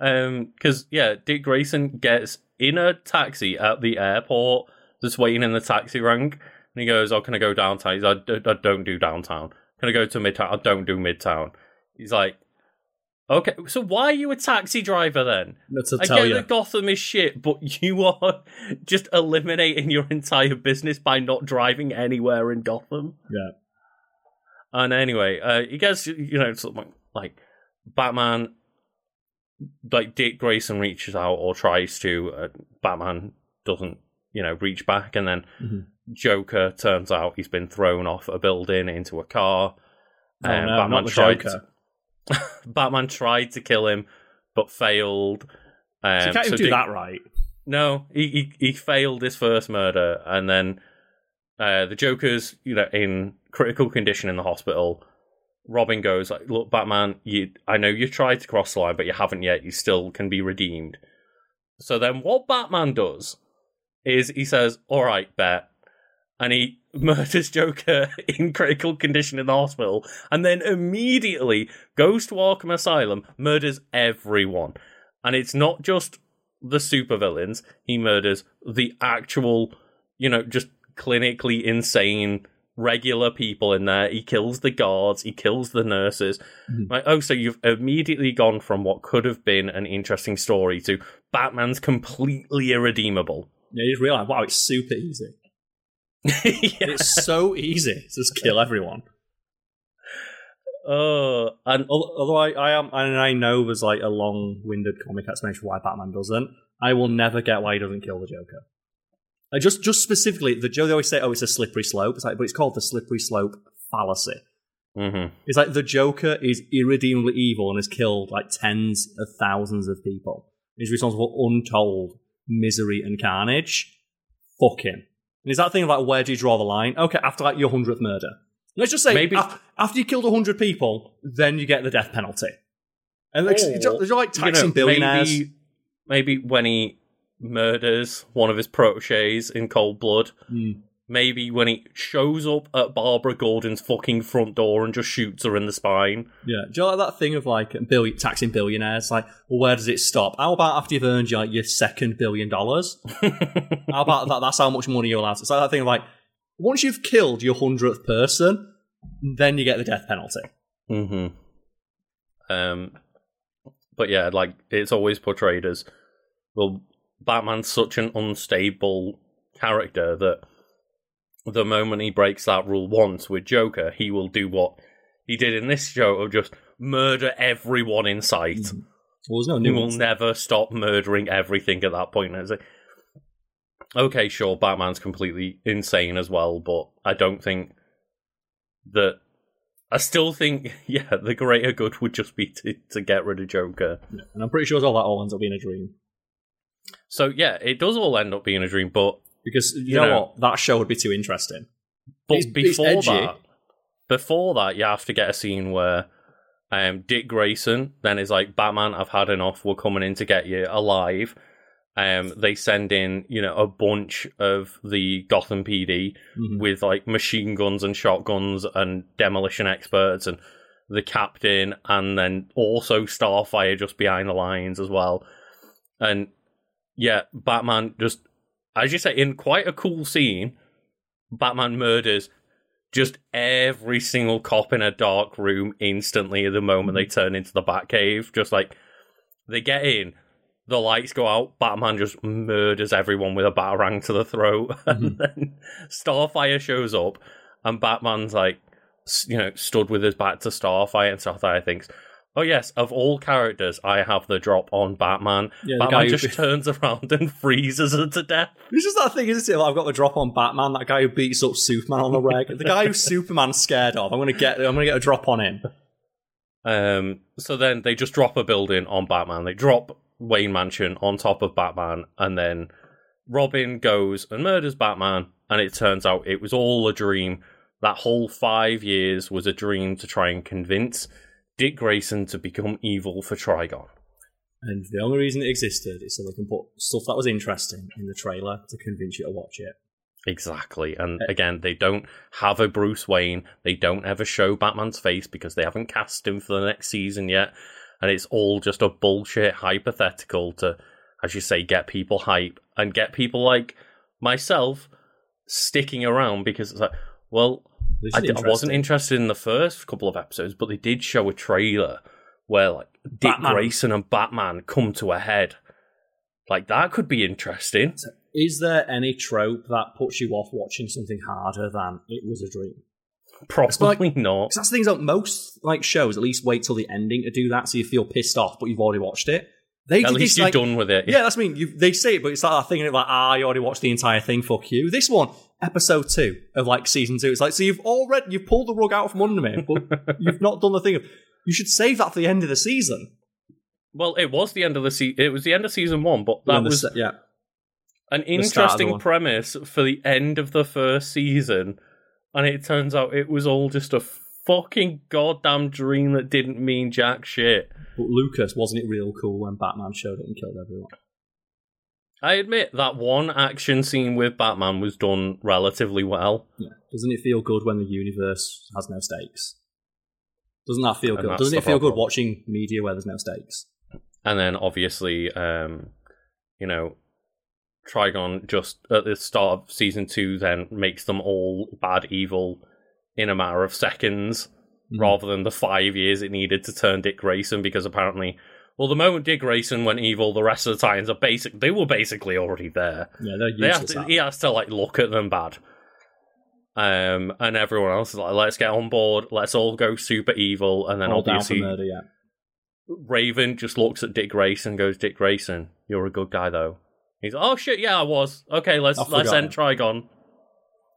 um, because yeah, Dick Grayson gets in a taxi at the airport, just waiting in the taxi rank, and he goes, "Oh, can I go downtown?" He's like, "I I don't do downtown. Can I go to midtown? I don't do midtown." He's like, "Okay, so why are you a taxi driver then?" to I tell get you, that Gotham is shit, but <laughs> you are just eliminating your entire business by not driving anywhere in Gotham. Yeah. And anyway, uh, he gets you know something like Batman, like Dick Grayson reaches out or tries to. Uh, Batman doesn't, you know, reach back, and then Mhm. Joker turns out he's been thrown off a building into a car. Oh, and no, not the tried Joker. <laughs> Batman tried to kill him, but failed. Um, So you can't even so do Dick- that right. no, he, he he failed his first murder, and then uh, the Joker's you know in critical condition in the hospital. Robin goes like, "Look, Batman, you I know you tried to cross the line, but you haven't yet. You still can be redeemed." So then, what Batman does is he says, "All right, bet," and he <laughs> murders Joker in critical condition in the hospital, and then immediately goes to Arkham Asylum, murders everyone, and it's not just the supervillains. He murders the actual, you know, just clinically insane regular people in there. He kills the guards. He kills the nurses. Mhm. Like, oh, so you've immediately gone from what could have been an interesting story to Batman's completely irredeemable. Yeah, you just realize, wow, it's super easy. <laughs> yeah. It's so easy to just kill everyone. Oh, and Although I, I am, and I know there's like a long-winded comic explanation for why Batman doesn't. I will never get why he doesn't kill the Joker. Like just, just specifically, the Joker. they always say, "Oh, it's a slippery slope." It's like, but it's called the slippery slope fallacy. Mhm. It's like the Joker is irredeemably evil and has killed like tens of thousands of people. He's responsible for untold misery and carnage. Fuck him. And is that thing of like where do you draw the line? Okay, after like your hundredth murder. Let's just say Maybe- af- after you killed hundred people, then you get the death penalty. And like, Or, you're you're like you know, taxing billionaires. Maybe, maybe when he murders one of his proteges in cold blood, Hmm. Maybe when he shows up at Barbara Gordon's fucking front door and just shoots her in the spine. Yeah, do you like that thing of like bill- taxing billionaires? Like, well, where does it stop? How about after you've earned your, your second billion dollars? <laughs> How about that? That's how much money you're allowed to. It's like that thing of like, once you've killed your hundredth person, then you get the death penalty. hmm Um, but yeah, like it's always portrayed as well. Batman's such an unstable character that the moment he breaks that rule once with Joker, he will do what he did in this show of just murder everyone in sight. Mm-hmm. Well, there's no He will never stop murdering everything at that point. It's like, okay, sure, Batman's completely insane as well, but I don't think that. I still think, <laughs> yeah, the greater good would just be to, to get rid of Joker. Yeah, And I'm pretty sure all that all ends up being a dream. So yeah, it does all end up being a dream, but Because you, You know, know- what? That show would be too interesting. but It's- it's before edgy. that, before that, you have to get a scene where um, Dick Grayson then is like, "Batman, I've had enough. We're coming in to get you alive." Um, they send in, you know, a bunch of the Gotham PD Mhm. with like machine guns and shotguns and demolition experts, and the captain, and then also Starfire just behind the lines as well. And yeah, Batman just, as you say, in quite a cool scene, Batman murders just every single cop in a dark room instantly at the moment they turn into the Batcave. Just like they get in, the lights go out, Batman just murders everyone with a batarang to the throat, <laughs> and mm-hmm. then Starfire shows up, and Batman's like, you know, stood with his back to Starfire, and Starfire thinks. Oh yes, of all characters, I have the drop on Batman. Yeah, the guy Batman just <laughs> turns around and freezes her to death. It's just that thing, isn't it? Like, I've got the drop on Batman, that guy who beats up Superman on the reg. the guy who Superman's scared of. I'm gonna get I'm gonna get a drop on him. Um, so then they just drop a building on Batman. They drop Wayne Mansion on top of Batman, and then Robin goes and murders Batman. And it turns out it was all a dream. That whole five years was a dream to try and convince Dick Grayson to become evil for Trigon. And the only reason it existed is so they can put stuff that was interesting in the trailer to convince you to watch it. Exactly. And Uh, again, they don't have a Bruce Wayne. They don't ever show Batman's face because they haven't cast him for the next season yet. And it's all just a bullshit hypothetical to, as you say, get people hype and get people like myself sticking around because it's like, well, I, d- I wasn't interested in the first couple of episodes, but they did show a trailer where like Dick Batman. Grayson and Batman come to a head. Like that could be interesting. Is there any trope that puts you off watching something harder than it was a dream? Probably not. 'Cause that's the things that most like shows at least wait till the ending to do that, so you feel pissed off, but you've already watched it. They At least this, you're like, done with it. Yeah, that's I mean you, they say it, but it's like that thing and it's like ah, you already watched the entire thing. Fuck you. This one, episode two of like season two. It's like so you've already you've pulled the rug out from under me, but <laughs> you've not done the thing. Of, you should save that for the end of the season. Well, it was the end of the se- It was the end of season one, but that was se- yeah. an the start of the interesting premise for the end of the first season, and it turns out it was all just a fucking goddamn dream that didn't mean jack shit. But Lucas, wasn't it real cool when Batman showed up and killed everyone? I admit that one action scene with Batman was done relatively well, Yeah. Doesn't it feel good when the universe has no stakes? Doesn't that feel And good? Doesn't it feel good watching media where there's no stakes? and then obviously, um, you know. Trigon just at the start of season two then makes them all bad evil in a matter of seconds. Mhm. rather than the five years it needed to turn Dick Grayson because apparently well the moment Dick Grayson went evil the rest of the Titans are basic they were basically already there. Yeah, they're They have to, he has to like look at them bad. Um and everyone else is like, let's get on board, let's all go super evil and then all for obviously murder, yeah. Raven just looks at Dick Grayson and goes, Dick Grayson, you're a good guy though. He's like, Oh shit, yeah I was. Okay, let's I let's forgot. end Trigon.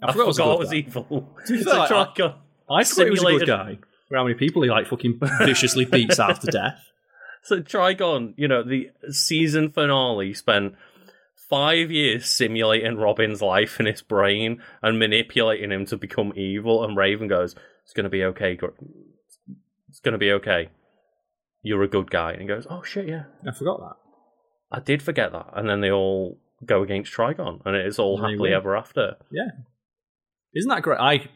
I forgot it was, guy. evil. It's a I- Trigon. I forgot he was a good guy. <laughs> How many people he like fucking <laughs> viciously beats after death? So Trigon, you know, the season finale spent five years simulating Robin's life in his brain and manipulating him to become evil. And Raven goes, "It's gonna be okay. It's gonna be okay. You're a good guy." And he goes, "Oh shit, yeah, I forgot that. I did forget that." And then they all go against Trigon, and it's all And happily ever after. Yeah. Isn't that great? I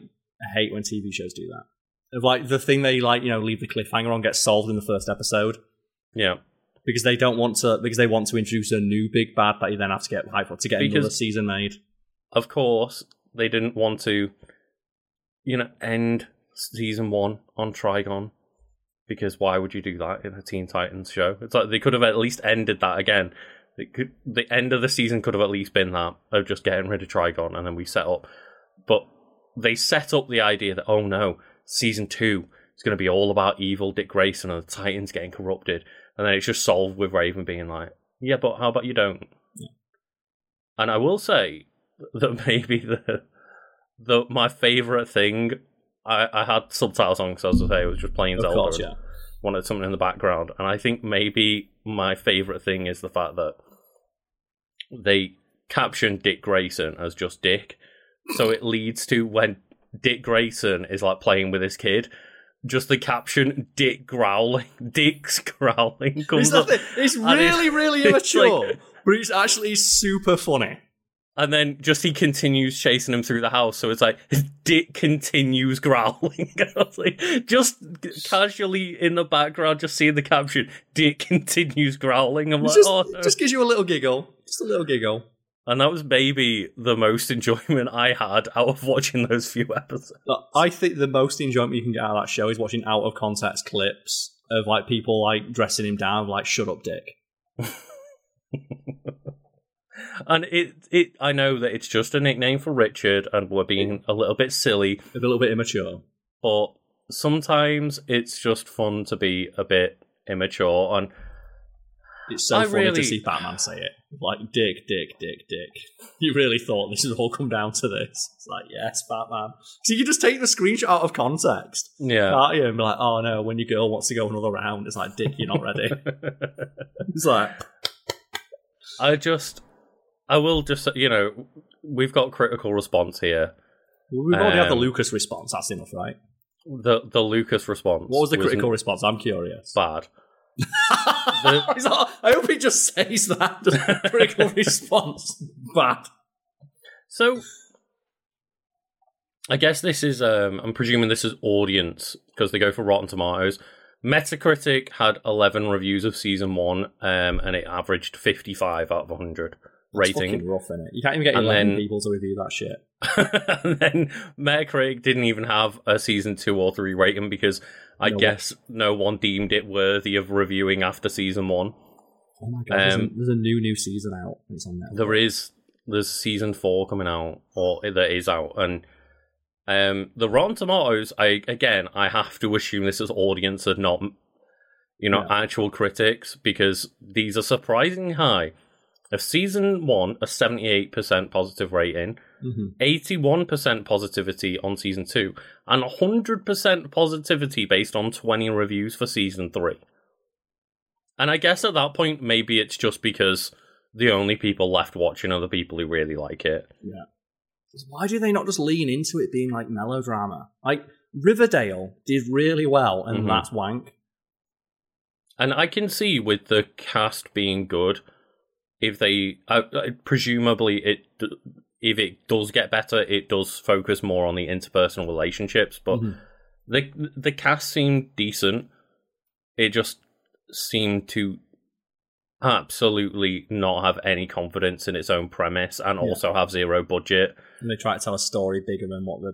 hate when TV shows do that. Of like the thing they like, you know, leave the cliffhanger on gets solved in the first episode Yeah, because they don't want to because they want to introduce a new big bad that you then have to get hype for to get Because- another season made. of course they didn't want to, you know, end season one on Trigon because why would you do that in a Teen Titans show? It's like they could have at least ended that again. It could, the end of the season could have at least been that of just getting rid of Trigon and then we set up. But they set up the idea that oh no, season two is going to be all about evil Dick Grayson and the Titans getting corrupted, and then it's just solved with Raven being like, yeah, but how about you don't? And I will say that <laughs> maybe the the my favorite thing. I, I had subtitles on because as I say, I was just playing Of Zelda. course, yeah. Wanted something in the background, and I think maybe my favorite thing is the fact that they captioned Dick Grayson as just Dick, so it leads to when Dick Grayson is like playing with his kid. Just the caption "Dick growling," <laughs> Dick's growling comes up. it's and it's- really, really <laughs> immature, like- but it's actually super funny. And then just he continues chasing him through the house. So it's like his dick continues growling. <laughs> Like, just casually in the background, just seeing the caption, dick continues growling. I'm like, just, oh no. just gives you a little giggle. Just a little giggle. And that was maybe the most <laughs> enjoyment I had out of watching those few episodes. But I think the most enjoyment you can get out of that show is watching out of context clips of like people like dressing him down, like "Shut up, Dick." <laughs> And it, it, I know that it's just a nickname for Richard, and we're being a little bit silly, A little bit immature. but sometimes it's just fun to be a bit immature. And It's so I funny really- to see Batman say it. Like, Dick, Dick, Dick, Dick. You really thought this would all come down to this. It's like, yes, Batman. So you can just take the screenshot out of context, yeah, can't you? And be like, oh no, when your girl wants to go another round, it's like, Dick, you're not ready. <laughs> it's like, I just, I will just, you know, we've got critical response here. we've already had the Um, Lucas response. That's enough, right? The the Lucas response. What was the critical response? I'm curious. Bad. <laughs> I hope he just says that. Just <laughs> critical response. Bad. So, I guess this is. Um, I'm presuming this is audience because they go for Rotten Tomatoes. Metacritic had 11 reviews of season one, um, and it averaged 55 out of 100 It's rating. fucking rough, it. You can't even get And 11 then- people to review that shit. <laughs> and then Metacritic didn't even have a season two or three rating because I No one- guess no one deemed it worthy of reviewing after season one. Oh my god, there's, a, Um, there's a new new season out. It's on Netflix. There is there's season four coming out, or that is out, and um, the Rotten Tomatoes. I again, I have to assume this is audience and not, you know, Yeah. actual critics because these are surprisingly high. Of season one, a seventy-eight percent positive rating, Mhm. eighty-one percent positivity on season two, and hundred percent positivity based on twenty reviews for season three. And I guess at that point, maybe it's just because the only people left watching are the people who really like it. Yeah. Why do they not just lean into it being like melodrama? Like Riverdale did really well, and Mhm. that's wank. And I can see with the cast being good, if they, uh, uh, presumably, it if it does get better, it does focus more on the interpersonal relationships. But Mhm. the the cast seemed decent. It just seemed to absolutely not have any confidence in its own premise, and Yeah. also have zero budget. And they try to tell a story bigger than what the,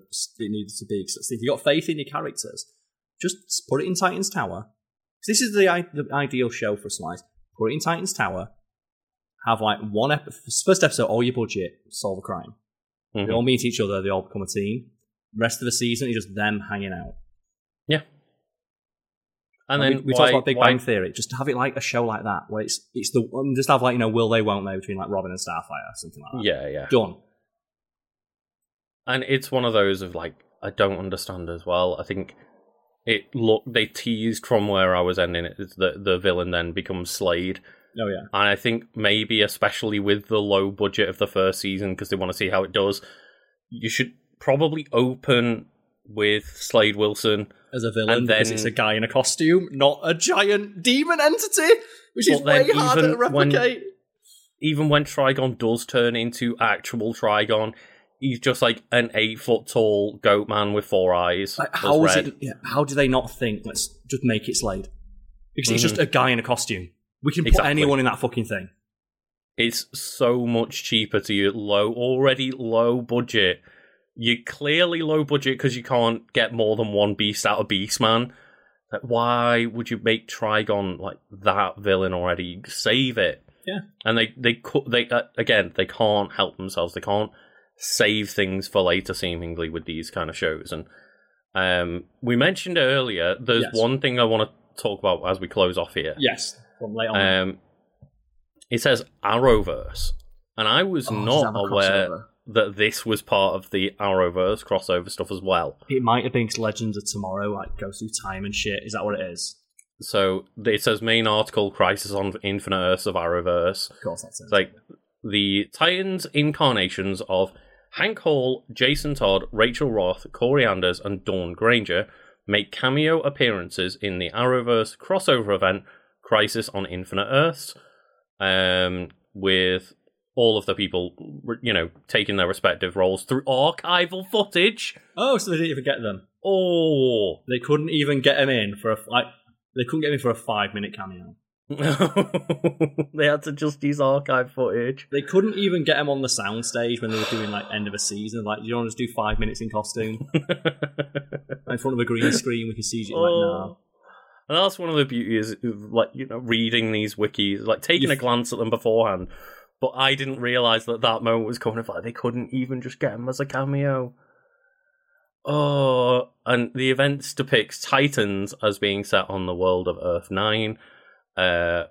it needed to be. 'Cause if you got faith in your characters, just put it in Titan's Tower. This is the, the ideal show for Slice. Put it in Titan's Tower. Have like one ep- first episode, all your budget, solve a crime. Mhm. They all meet each other. They all become a team. rest of the season is just them hanging out. Yeah. And Like, then we, we why, talked about Big why- Bang Theory. Just have it like a show like that, where it's it's the um, just have like you know will they won't they between like Robin and Starfire, something like that. Yeah, yeah. Done. and it's one of those of like I don't understand as well. I think it look they teased from where I was ending it that the villain then becomes Slade, Oh yeah. and I think maybe especially with the low budget of the first season because they want to see how it does, you should probably open with Slade Wilson. As a villain, And because it's a guy in a costume, not a giant demon entity, which is way harder to even when- replicate. Even when Trigon does turn into actual Trigon, he's just like an eight foot tall goat man with four eyes. Like, how is red. it? Yeah, how do they not think? Let's just make it Slade because it's mm-hmm. just a guy in a costume. We can put Mm-hmm. Anyone in that fucking thing. it's so much cheaper to you low already low budget you're clearly low budget because you can't get more than one beast out of beastman like, why would you make trigon like that villain already save it Yeah. and they they they uh, again they can't help themselves they can't save things for later seemingly with these kind of shows and um we mentioned earlier there's Yes. one thing i want to talk about as we close off here Yes, from late on. um, it says Arrowverse, and I was Oh, not aware crossover? that this was part of the Arrowverse crossover stuff as well. It might have been 'cause Legends of Tomorrow, like goes through time and shit. Is that what it is? So it says main article: Crisis on Infinite Earths of Arrowverse. Of course, that's it. Like the Titans incarnations of Hank Hall, Jason Todd, Rachel Roth, Kory Anders, and Dawn Granger make cameo appearances in the Arrowverse crossover event Crisis on Infinite Earths, um, with all of the people, you know, taking their respective roles through archival footage. Oh, so they didn't even get them. Oh, They couldn't even get him in for a like. They couldn't get him in for a five minute cameo. <laughs> they had to just use archive footage. They couldn't even get him on the soundstage when they were doing like end of a season. Like, you don't want to just do five minutes in costume <laughs> in front of a green screen with your CG? Like, nah. And that's one of the beauties of like you know reading these wikis, like taking a glance at them beforehand. But I didn't realize that that moment was coming. Of like they couldn't even just get him as a cameo. Oh, and the events depicts Titans as being set on the world of Earth Nine. Uh,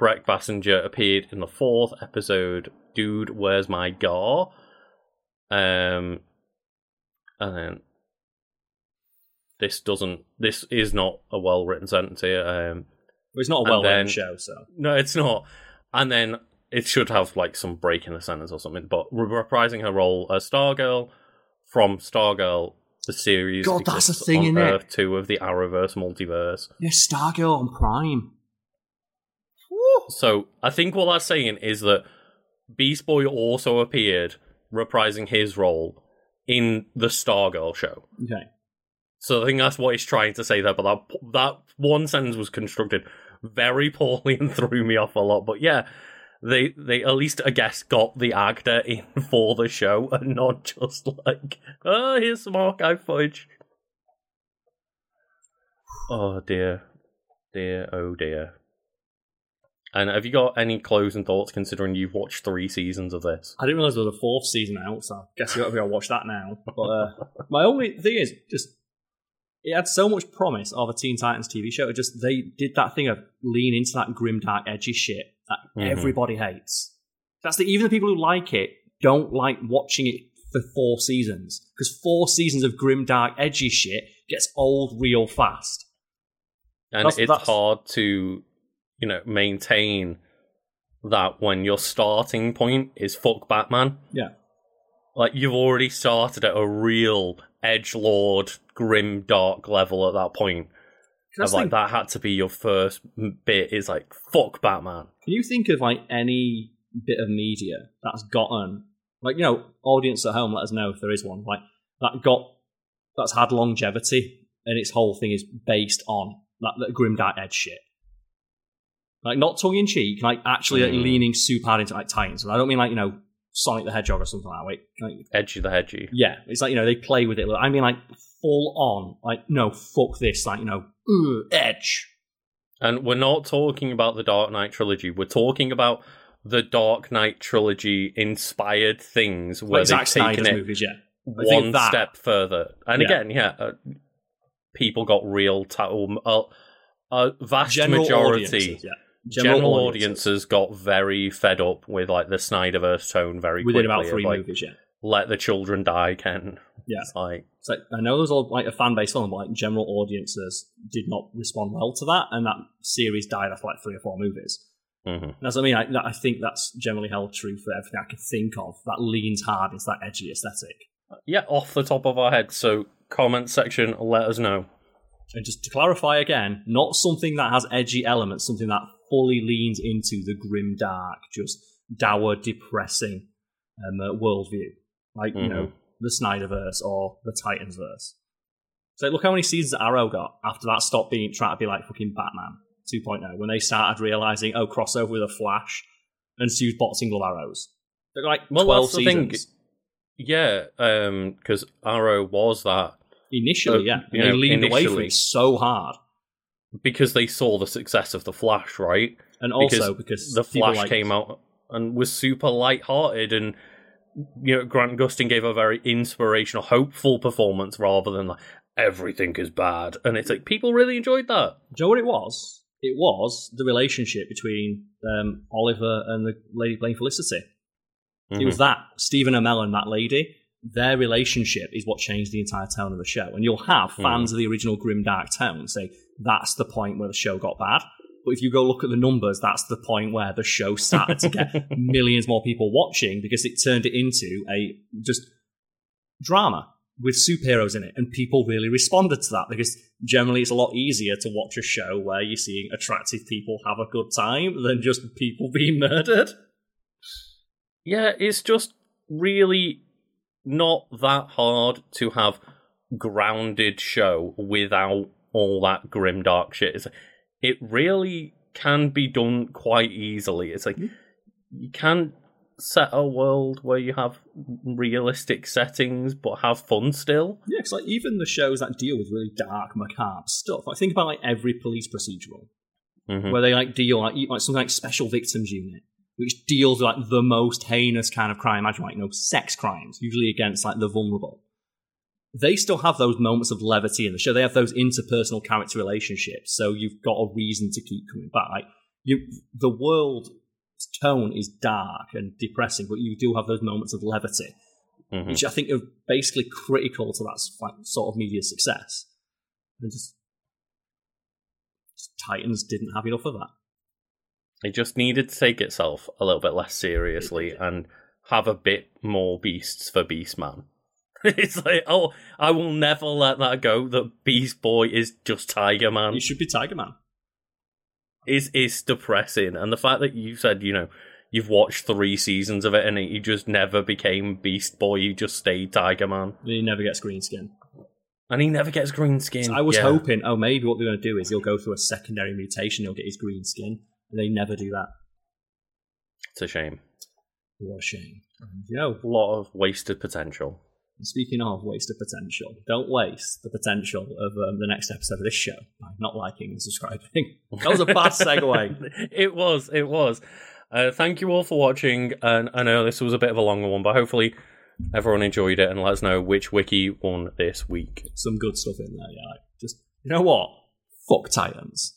Brec Bassinger appeared in the fourth episode. Dude, where's my gar? Um, and then this doesn't. This is not a well written sentence here. Um, it's not a well written show, so no, it's not. And then it should have like some break in the sentence or something. But reprising her role as Stargirl from Stargirl, the series. God, that's a thing, in? Earth Two of the Arrowverse multiverse. yeah, Stargirl on Prime. So I think what that's saying is that Beast Boy also appeared reprising his role in the Stargirl show. Okay, So I think that's what he's trying to say there. But that that one sentence was constructed very poorly and threw me off a lot. But yeah, they they at least I guess got the actor in <laughs> for the show <laughs> and not just like oh here's some archive footage. Oh dear, dear, oh dear. And have you got any closing thoughts considering you've watched three seasons of this? I didn't realize there was a fourth season out, so I guess you got to go watch that now. But uh, my only thing is just it had so much promise of a Teen Titans TV show. It just they did that thing of lean into that grim, dark, edgy shit that Mhm. everybody hates. That's the even the people who like it don't like watching it for four seasons because four seasons of grim, dark, edgy shit gets old real fast. and That's- it's that's- hard to you know maintain that when your starting point is fuck batman Yeah. like you've already started at a real edge lord grim dark level at that point That's of the like that had to be your first bit is like fuck batman Can you think of like any bit of media that's gotten like you know audience at home? Let us know if there is one like that got that's had longevity and its whole thing is based on that, that grim dark edge shit. Like not tongue in cheek, like actually like, Mm. leaning super hard into like Titans. And I don't mean like you know Sonic the Hedgehog or something like that. Wait, like, edgy the hedgy yeah, it's like you know they play with it. I mean like full on, like no fuck this, like you know ugh, edge. and we're not talking about the dark knight trilogy we're talking about the dark knight trilogy inspired things where Like they've Zack taken it movies, yeah. One that- step further. And Yeah. again, yeah, uh, people got real. Ta- uh, a vast General majority, yeah. General, audiences. got very fed up with like the Snyderverse tone very within quickly. about of, three like, movies, yeah. Let the children die, Ken. Yeah. It's like So I know there's all like a fan base film, but like general audiences did not respond well to that, and that series died after like three or four movies. mhm. That's what I mean. I, that- I think that's generally held true for everything I can think of that leans hard into that edgy aesthetic. yeah, off the top of our head. So comment section, let us know. And just to clarify again, not something that has edgy elements, something that fully leans into the grim, dark, just dour, depressing um, uh, worldview, like you know the Snyderverse or the Titansverse. So look how many seasons Arrow got after that stopped being trying to be like fucking Batman 2.0 when they started realizing oh crossover with a Flash and Sue's boxing glove arrows. They got like Well, twelve that's the thing. seasons Yeah, because Arrow was that initially, Uh, yeah. And they know, leaned away from it so hard, because they saw the success of the Flash, right? and also because the Flash like- came out and was super light-hearted, and you know Grant Gustin gave a very inspirational, hopeful performance rather than like everything is bad. And it's like people really enjoyed that. Do you know what it was? It was the relationship between um, Oliver and the lady playing Felicity. It Mm-hmm. was that Stephen Amell and that lady. Their relationship is what changed the entire tone of the show. And you'll have Hmm. fans of the original grim dark tone say that's the point where the show got bad. But if you go look at the numbers, that's the point where the show started to get <laughs> millions more people watching because it turned it into a just drama with superheroes in it, and people really responded to that because generally it's a lot easier to watch a show where you're seeing attractive people have a good time than just people <laughs> being murdered. yeah, it's just really not that hard to have grounded show without all that grim dark shit. It's, it really can be done quite easily. It's like you can set a world where you have realistic settings but have fun still. Yeah, because like even the shows that deal with really dark, macabre stuff. Like think about like every police procedural Mhm. where they like deal like, like something like Special Victims Unit, which deals with like the most heinous kind of crime. Imagine like you know sex crimes, usually against like the vulnerable. They still have those moments of levity in the show. They have those interpersonal character relationships, so you've got a reason to keep coming back. Like you, the world tone is dark and depressing, but you do have those moments of levity, Mhm. which I think are basically critical to that like, sort of media success. And just, just Titans didn't have enough of that. It just needed to take itself a little bit less seriously and have a bit more beasts for Beastman. <laughs> it's like, oh, I will never let that go. That Beast Boy is just Tiger Man. It should be Tiger Man. is is depressing, and the fact that you said you know you've watched three seasons of it and he just never became Beast Boy, he just stayed Tiger Man, He never gets green skin. and he never gets green skin. So I was Yeah. hoping, oh, maybe what they're going to do is he'll go through a secondary mutation, he'll get his green skin. They never do that. it's a shame. What a shame. And, you know, A lot of wasted potential. speaking of wasted potential, don't waste the potential of um, the next episode of this show by not liking and subscribing. <laughs> That was a bad segue. <laughs> it was, it was. Uh, thank you all for watching, and I know this was a bit of a longer one, but hopefully everyone enjoyed it and let us know which wiki won this week. Some good stuff in there, yeah. Just, you know what? Fuck Titans.